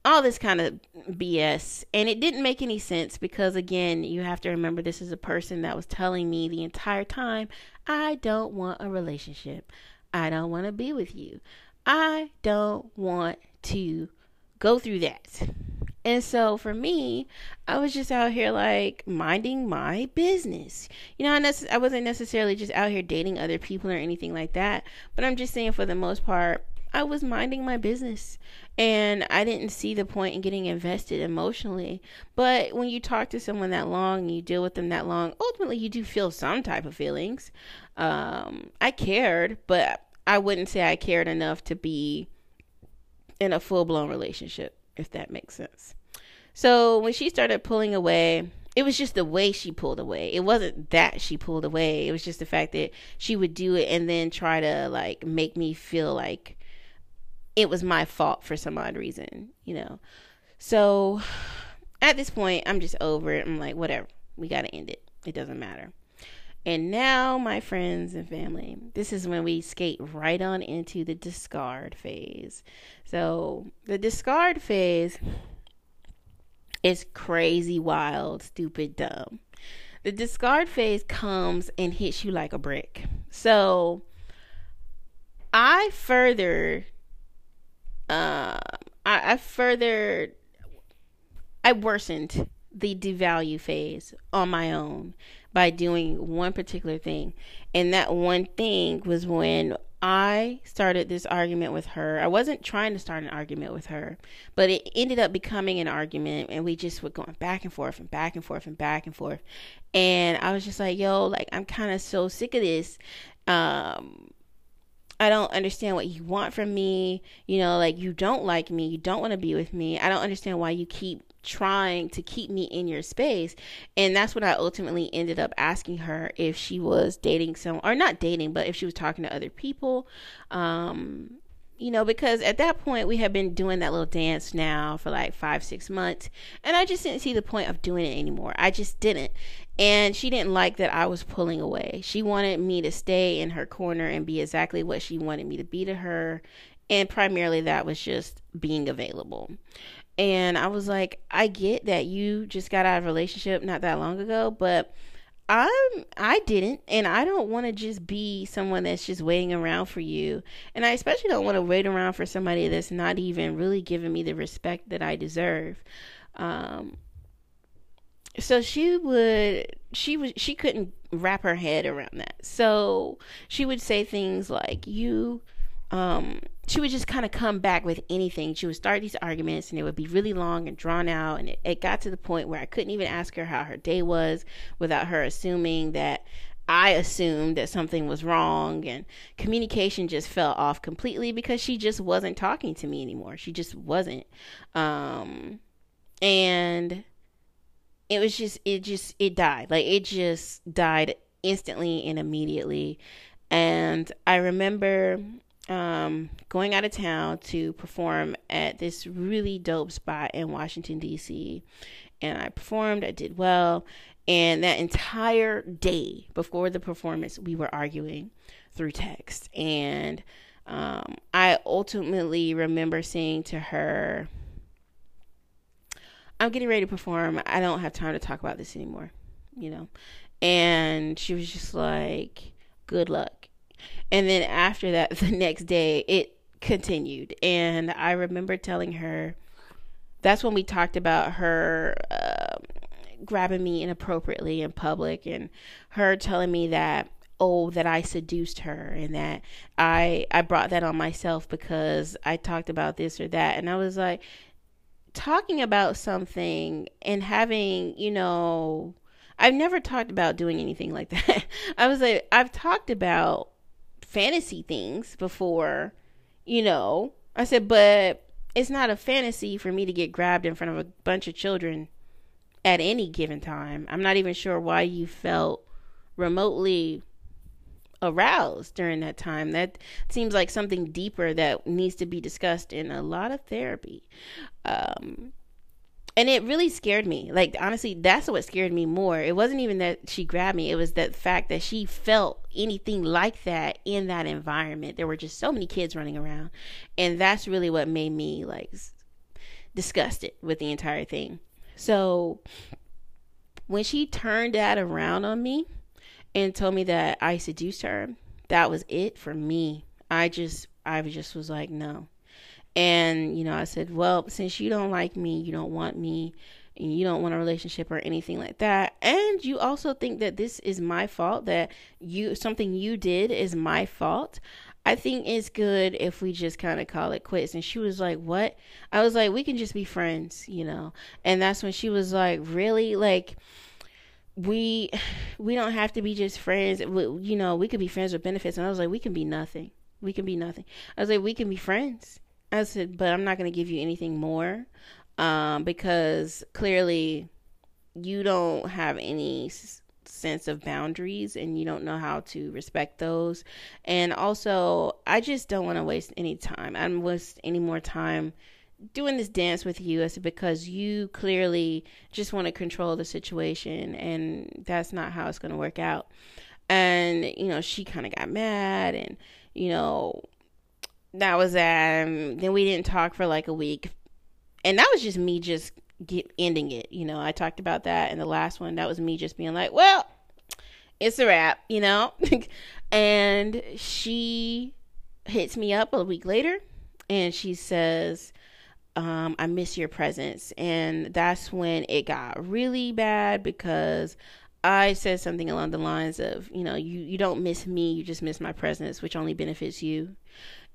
all this kind of BS. And it didn't make any sense because, again, you have to remember this is a person that was telling me the entire time, I don't want a relationship. I don't want to be with you. I don't want to go through that. And so for me, I was just out here like minding my business. You know, I, I wasn't necessarily just out here dating other people or anything like that, but I'm just saying for the most part, I was minding my business and I didn't see the point in getting invested emotionally. But when you talk to someone that long and you deal with them that long, ultimately you do feel some type of feelings. Um, I cared, but I wouldn't say I cared enough to be in a full blown relationship if that makes sense. So when she started pulling away, it was just the way she pulled away. It wasn't that she pulled away. It was just the fact that she would do it and then try to like make me feel like it was my fault for some odd reason, you know. So at this point, I'm just over it. I'm like, whatever. We got to end it. It doesn't matter. And now, my friends and family, this is when we skate right on into the discard phase. So, the discard phase is crazy, wild, stupid, dumb. The discard phase comes and hits you like a brick. So, I further, uh, I, I further, I worsened the devalue phase on my own by doing one particular thing. And that one thing was when I started this argument with her. I wasn't trying to start an argument with her, but it ended up becoming an argument and we just were going back and forth and back and forth and back and forth. And I was just like, yo, like I'm kind of so sick of this. Um I don't understand what you want from me. You know, like you don't like me. You don't want to be with me. I don't understand why you keep trying to keep me in your space. And that's what I ultimately ended up asking her if she was dating some or not dating, but if she was talking to other people. Um, you know, because at that point we had been doing that little dance now for like five, six months, and I just didn't see the point of doing it anymore. I just didn't. And she didn't like that I was pulling away. She wanted me to stay in her corner and be exactly what she wanted me to be to her. And primarily that was just being available. And I was like, I get that you just got out of a relationship not that long ago, but I'm I didn't and I don't want to just be someone that's just waiting around for you. And I especially don't want to wait around for somebody that's not even really giving me the respect that I deserve. Um so she would she was she couldn't wrap her head around that. So she would say things like you um, she would just kind of come back with anything. She would start these arguments and it would be really long and drawn out. And it, it got to the point where I couldn't even ask her how her day was without her assuming that I assumed that something was wrong. And communication just fell off completely because she just wasn't talking to me anymore. She just wasn't. Um, and it was just, it just, it died. Like it just died instantly and immediately. And I remember um, going out of town to perform at this really dope spot in Washington, D.C. And I performed, I did well. And that entire day before the performance, we were arguing through text. And um, I ultimately remember saying to her, I'm getting ready to perform. I don't have time to talk about this anymore, you know? And she was just like, good luck. And then after that, the next day, it continued. And I remember telling her that's when we talked about her uh, grabbing me inappropriately in public and her telling me that oh that I seduced her and that I I brought that on myself because I talked about this or that and I was like talking about something and having you know I've never talked about doing anything like that. I was like, I've talked about fantasy things before, you know. I said, but it's not a fantasy for me to get grabbed in front of a bunch of children at any given time. I'm not even sure why you felt remotely aroused during that time. That seems like something deeper that needs to be discussed in a lot of therapy. Um, and it really scared me. Like honestly, that's what scared me more. It wasn't even that she grabbed me. It was the fact that she felt anything like that in that environment. There were just so many kids running around, and that's really what made me like disgusted with the entire thing. So when she turned that around on me and told me that I seduced her, that was it for me. I just I just was like, no. And, you know, I said, well, since you don't like me, you don't want me, and you don't want a relationship or anything like that, and you also think that this is my fault, that you something you did is my fault. I think it's good if we just kind of call it quits. And she was like, What? I was like, We can just be friends, you know? And that's when she was like, Really? Like, we we don't have to be just friends. We, you know we could be friends with benefits. And i was like we can be nothing. We can be nothing. I was like we can be friends. I said, but I'm not going to give you anything more um, because clearly you don't have any s- sense of boundaries and you don't know how to respect those. And also, I just don't want to waste any time. I don't waste any more time doing this dance with you is because you clearly just want to control the situation and that's not how it's going to work out. And, you know, she kind of got mad and, you know, that was um then we didn't talk for like a week. And that was just me just get ending it you know? I talked about that in the last one. That was me just being like well it's a wrap you know? And she hits me up a week later and she says um, I miss your presence. And that's when it got really bad because I said something along the lines of, you know, you, you don't miss me, you just miss my presence, which only benefits you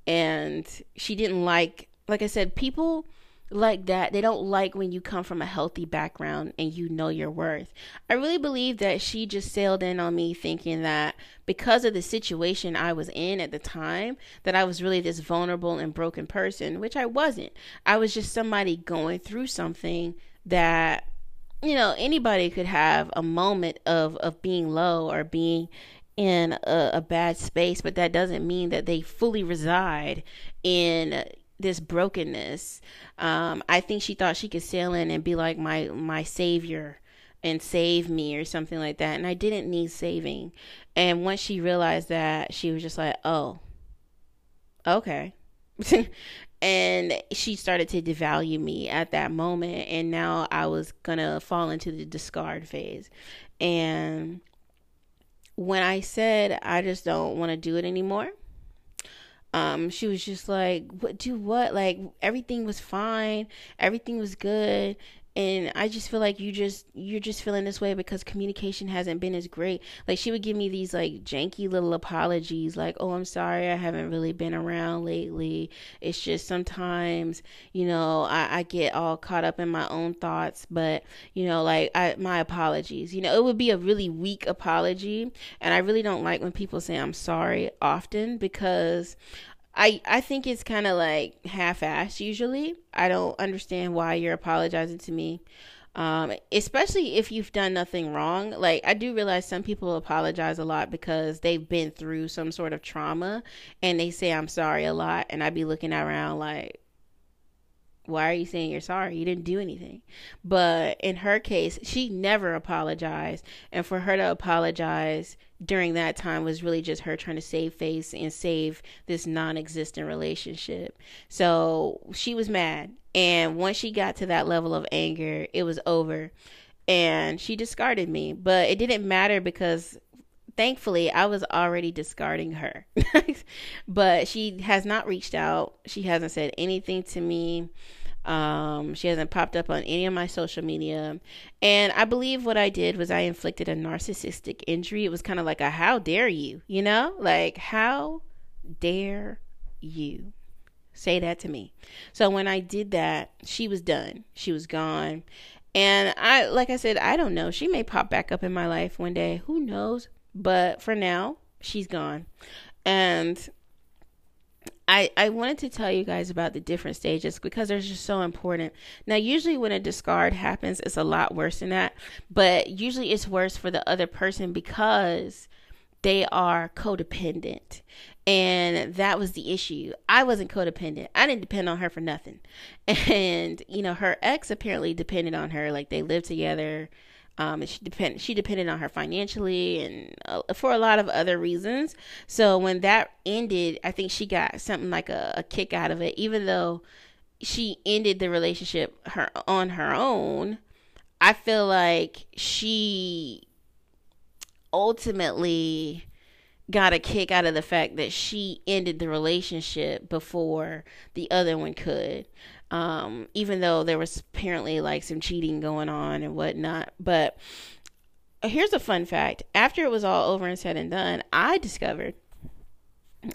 and she didn't like like I said, people like that, they don't like when you come from a healthy background and you know your worth. I really believe that she just sailed in on me thinking that because of the situation I was in at the time, that I was really this vulnerable and broken person, which I wasn't. I was just somebody going through something that you know anybody could have a moment of of being low or being in a, a bad space, but that doesn't mean that they fully reside in this brokenness. Um, I think she thought she could sail in and be like my my savior and save me or something like that. And I didn't need saving. And once she realized that, she was just like, "Oh, okay." and she started to devalue me at that moment and now I was going to fall into the discard phase. And when I said I just don't want to do it anymore, um, she was just like, "What? Do what? Like everything was fine, everything was good, and I just feel like you just you're just feeling this way because communication hasn't been as great. Like she would give me these like janky little apologies, like, "Oh, I'm sorry, I haven't really been around lately. It's just sometimes, you know, I, I get all caught up in my own thoughts, but you know, like I my apologies. You know, it would be a really weak apology, and I really don't like when people say I'm sorry often because I I think it's kind of like half-assed usually. I don't understand why you're apologizing to me. Um, especially if you've done nothing wrong. Like I do realize some people apologize a lot because they've been through some sort of trauma and they say I'm sorry a lot and I'd be looking around like why are you saying you're sorry? You didn't do anything. But in her case, she never apologized. And for her to apologize during that time was really just her trying to save face and save this non existent relationship. So she was mad. And once she got to that level of anger, it was over. And she discarded me. But it didn't matter because thankfully I was already discarding her. but she has not reached out. She hasn't said anything to me. Um, she hasn't popped up on any of my social media. And I believe what I did was I inflicted a narcissistic injury. It was kind of like a how dare you, you know? Like, how dare you say that to me? So when I did that, she was done. She was gone. And I, like I said, I don't know. She may pop back up in my life one day. Who knows? But for now, she's gone. And I, I wanted to tell you guys about the different stages because they're just so important. Now, usually when a discard happens, it's a lot worse than that, but usually it's worse for the other person because they are codependent. And that was the issue. I wasn't codependent. I didn't depend on her for nothing. And, you know, her ex apparently depended on her. Like they lived together. Um, she depend she depended on her financially and uh, for a lot of other reasons. So when that ended, I think she got something like a, a kick out of it, even though she ended the relationship her on her own. I feel like she ultimately got a kick out of the fact that she ended the relationship before the other one could um, even though there was apparently like some cheating going on and whatnot. But here's a fun fact: after it was all over and said and done, I discovered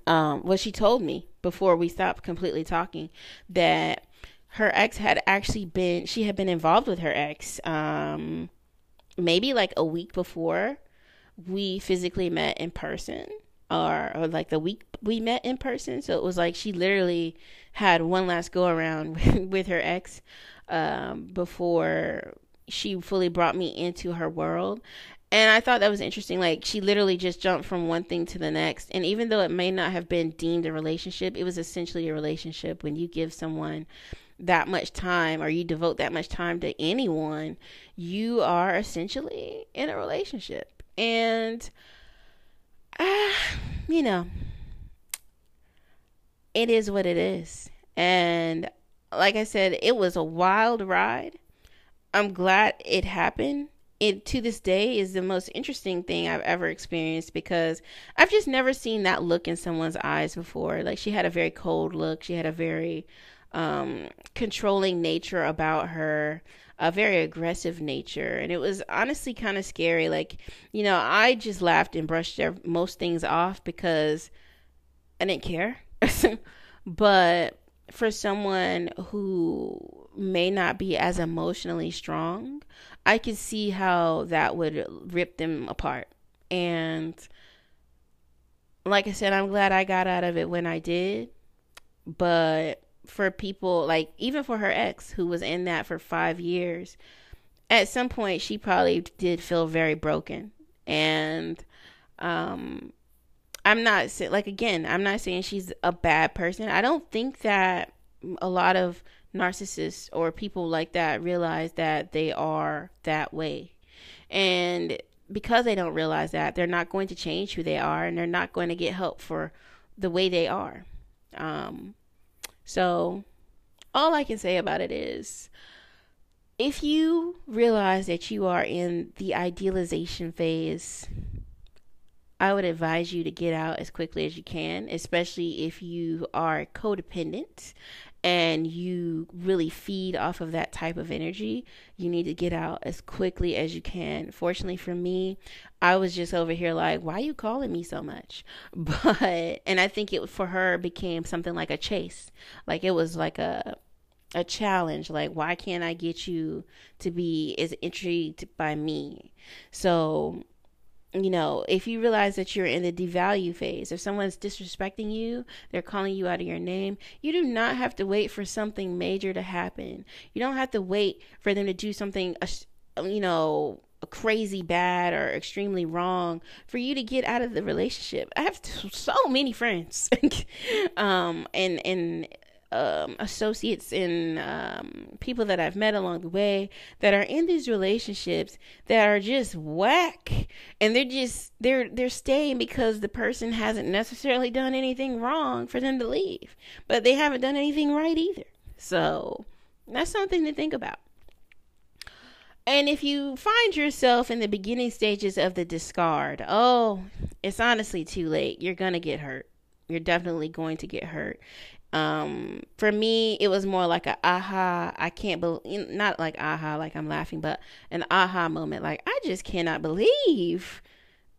um, what she told me before we stopped completely talking that her ex had actually been she had been involved with her ex um, maybe like a week before we physically met in person or, or like the week we met in person so it was like she literally had one last go around with her ex um, before she fully brought me into her world. And I thought that was interesting. Like, she literally just jumped from one thing to the next. And even though it may not have been deemed a relationship, it was essentially a relationship when you give someone that much time or you devote that much time to anyone, you are essentially in a relationship. And, uh, you know, it is what it is. And like I said, it was a wild ride. I'm glad it happened. It to this day is the most interesting thing I've ever experienced because I've just never seen that look in someone's eyes before. Like she had a very cold look. She had a very um, controlling nature about her, a very aggressive nature, and it was honestly kind of scary. Like, you know, I just laughed and brushed most things off because I didn't care. but for someone who may not be as emotionally strong, I could see how that would rip them apart. And like I said, I'm glad I got out of it when I did. But for people, like, even for her ex who was in that for five years, at some point she probably did feel very broken. And, um, I'm not like again, I'm not saying she's a bad person. I don't think that a lot of narcissists or people like that realize that they are that way. And because they don't realize that, they're not going to change who they are and they're not going to get help for the way they are. Um, so, all I can say about it is if you realize that you are in the idealization phase I would advise you to get out as quickly as you can, especially if you are codependent and you really feed off of that type of energy. You need to get out as quickly as you can. Fortunately for me, I was just over here like, why are you calling me so much? But, and I think it for her became something like a chase. Like it was like a, a challenge like why can't i get you to be as intrigued by me so you know, if you realize that you're in the devalue phase, if someone's disrespecting you, they're calling you out of your name, you do not have to wait for something major to happen. You don't have to wait for them to do something, you know, crazy bad or extremely wrong for you to get out of the relationship. I have so many friends, um, and and um, associates and um, people that I've met along the way that are in these relationships that are just whack, and they're just they're they're staying because the person hasn't necessarily done anything wrong for them to leave, but they haven't done anything right either. So that's something to think about. And if you find yourself in the beginning stages of the discard, oh, it's honestly too late. You're going to get hurt. You're definitely going to get hurt um for me it was more like a aha. I can't believe not like aha like i'm laughing but an aha moment. Like i just cannot believe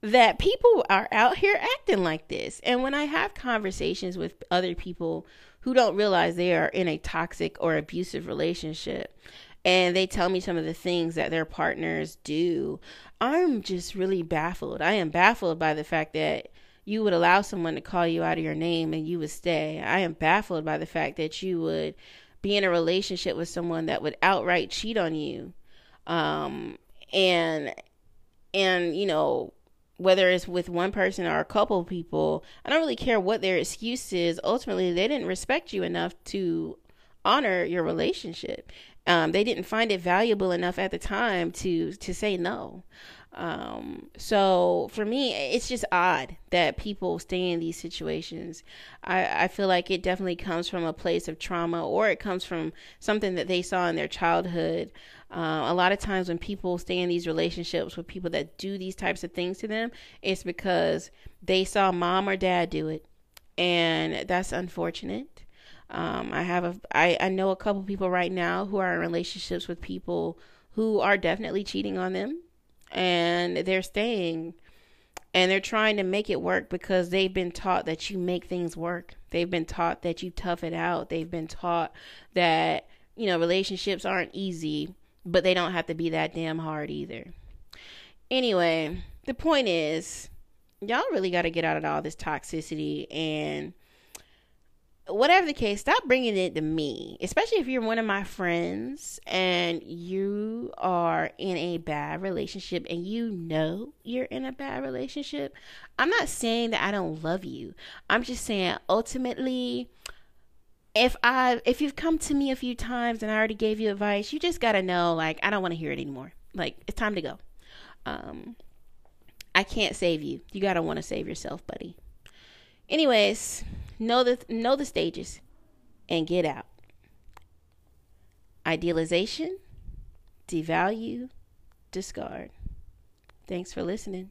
that people are out here acting like this. And when i have conversations with other people who don't realize they are in a toxic or abusive relationship and they tell me some of the things that their partners do, I'm just really baffled. I am baffled by the fact that you would allow someone to call you out of your name and you would stay. I am baffled by the fact that you would be in a relationship with someone that would outright cheat on you. Um, and and you know whether it's with one person or a couple of people i don't really care what their excuse is ultimately they didn't respect you enough to honor your relationship um, they didn't find it valuable enough at the time to to say no. Um, so for me, it's just odd that people stay in these situations. I, I feel like it definitely comes from a place of trauma or it comes from something that they saw in their childhood. Uh, a lot of times when people stay in these relationships with people that do these types of things to them, it's because they saw mom or dad do it. And that's unfortunate. Um, I have a I, I know a couple people right now who are in relationships with people who are definitely cheating on them and they're staying and they're trying to make it work because they've been taught that you make things work. They've been taught that you tough it out. They've been taught that, you know, relationships aren't easy, but they don't have to be that damn hard either. Anyway, the point is, y'all really got to get out of all this toxicity and whatever the case, stop bringing it to me, especially if you're one of my friends and you are in a bad relationship and you know you're in a bad relationship. I'm not saying that I don't love you. I'm just saying ultimately if I if you've come to me a few times and I already gave you advice, you just got to know like I don't want to hear it anymore. Like it's time to go. Um I can't save you. You got to want to save yourself, buddy. Anyways, know the know the stages and get out. Idealization devalue discard. Thanks for listening.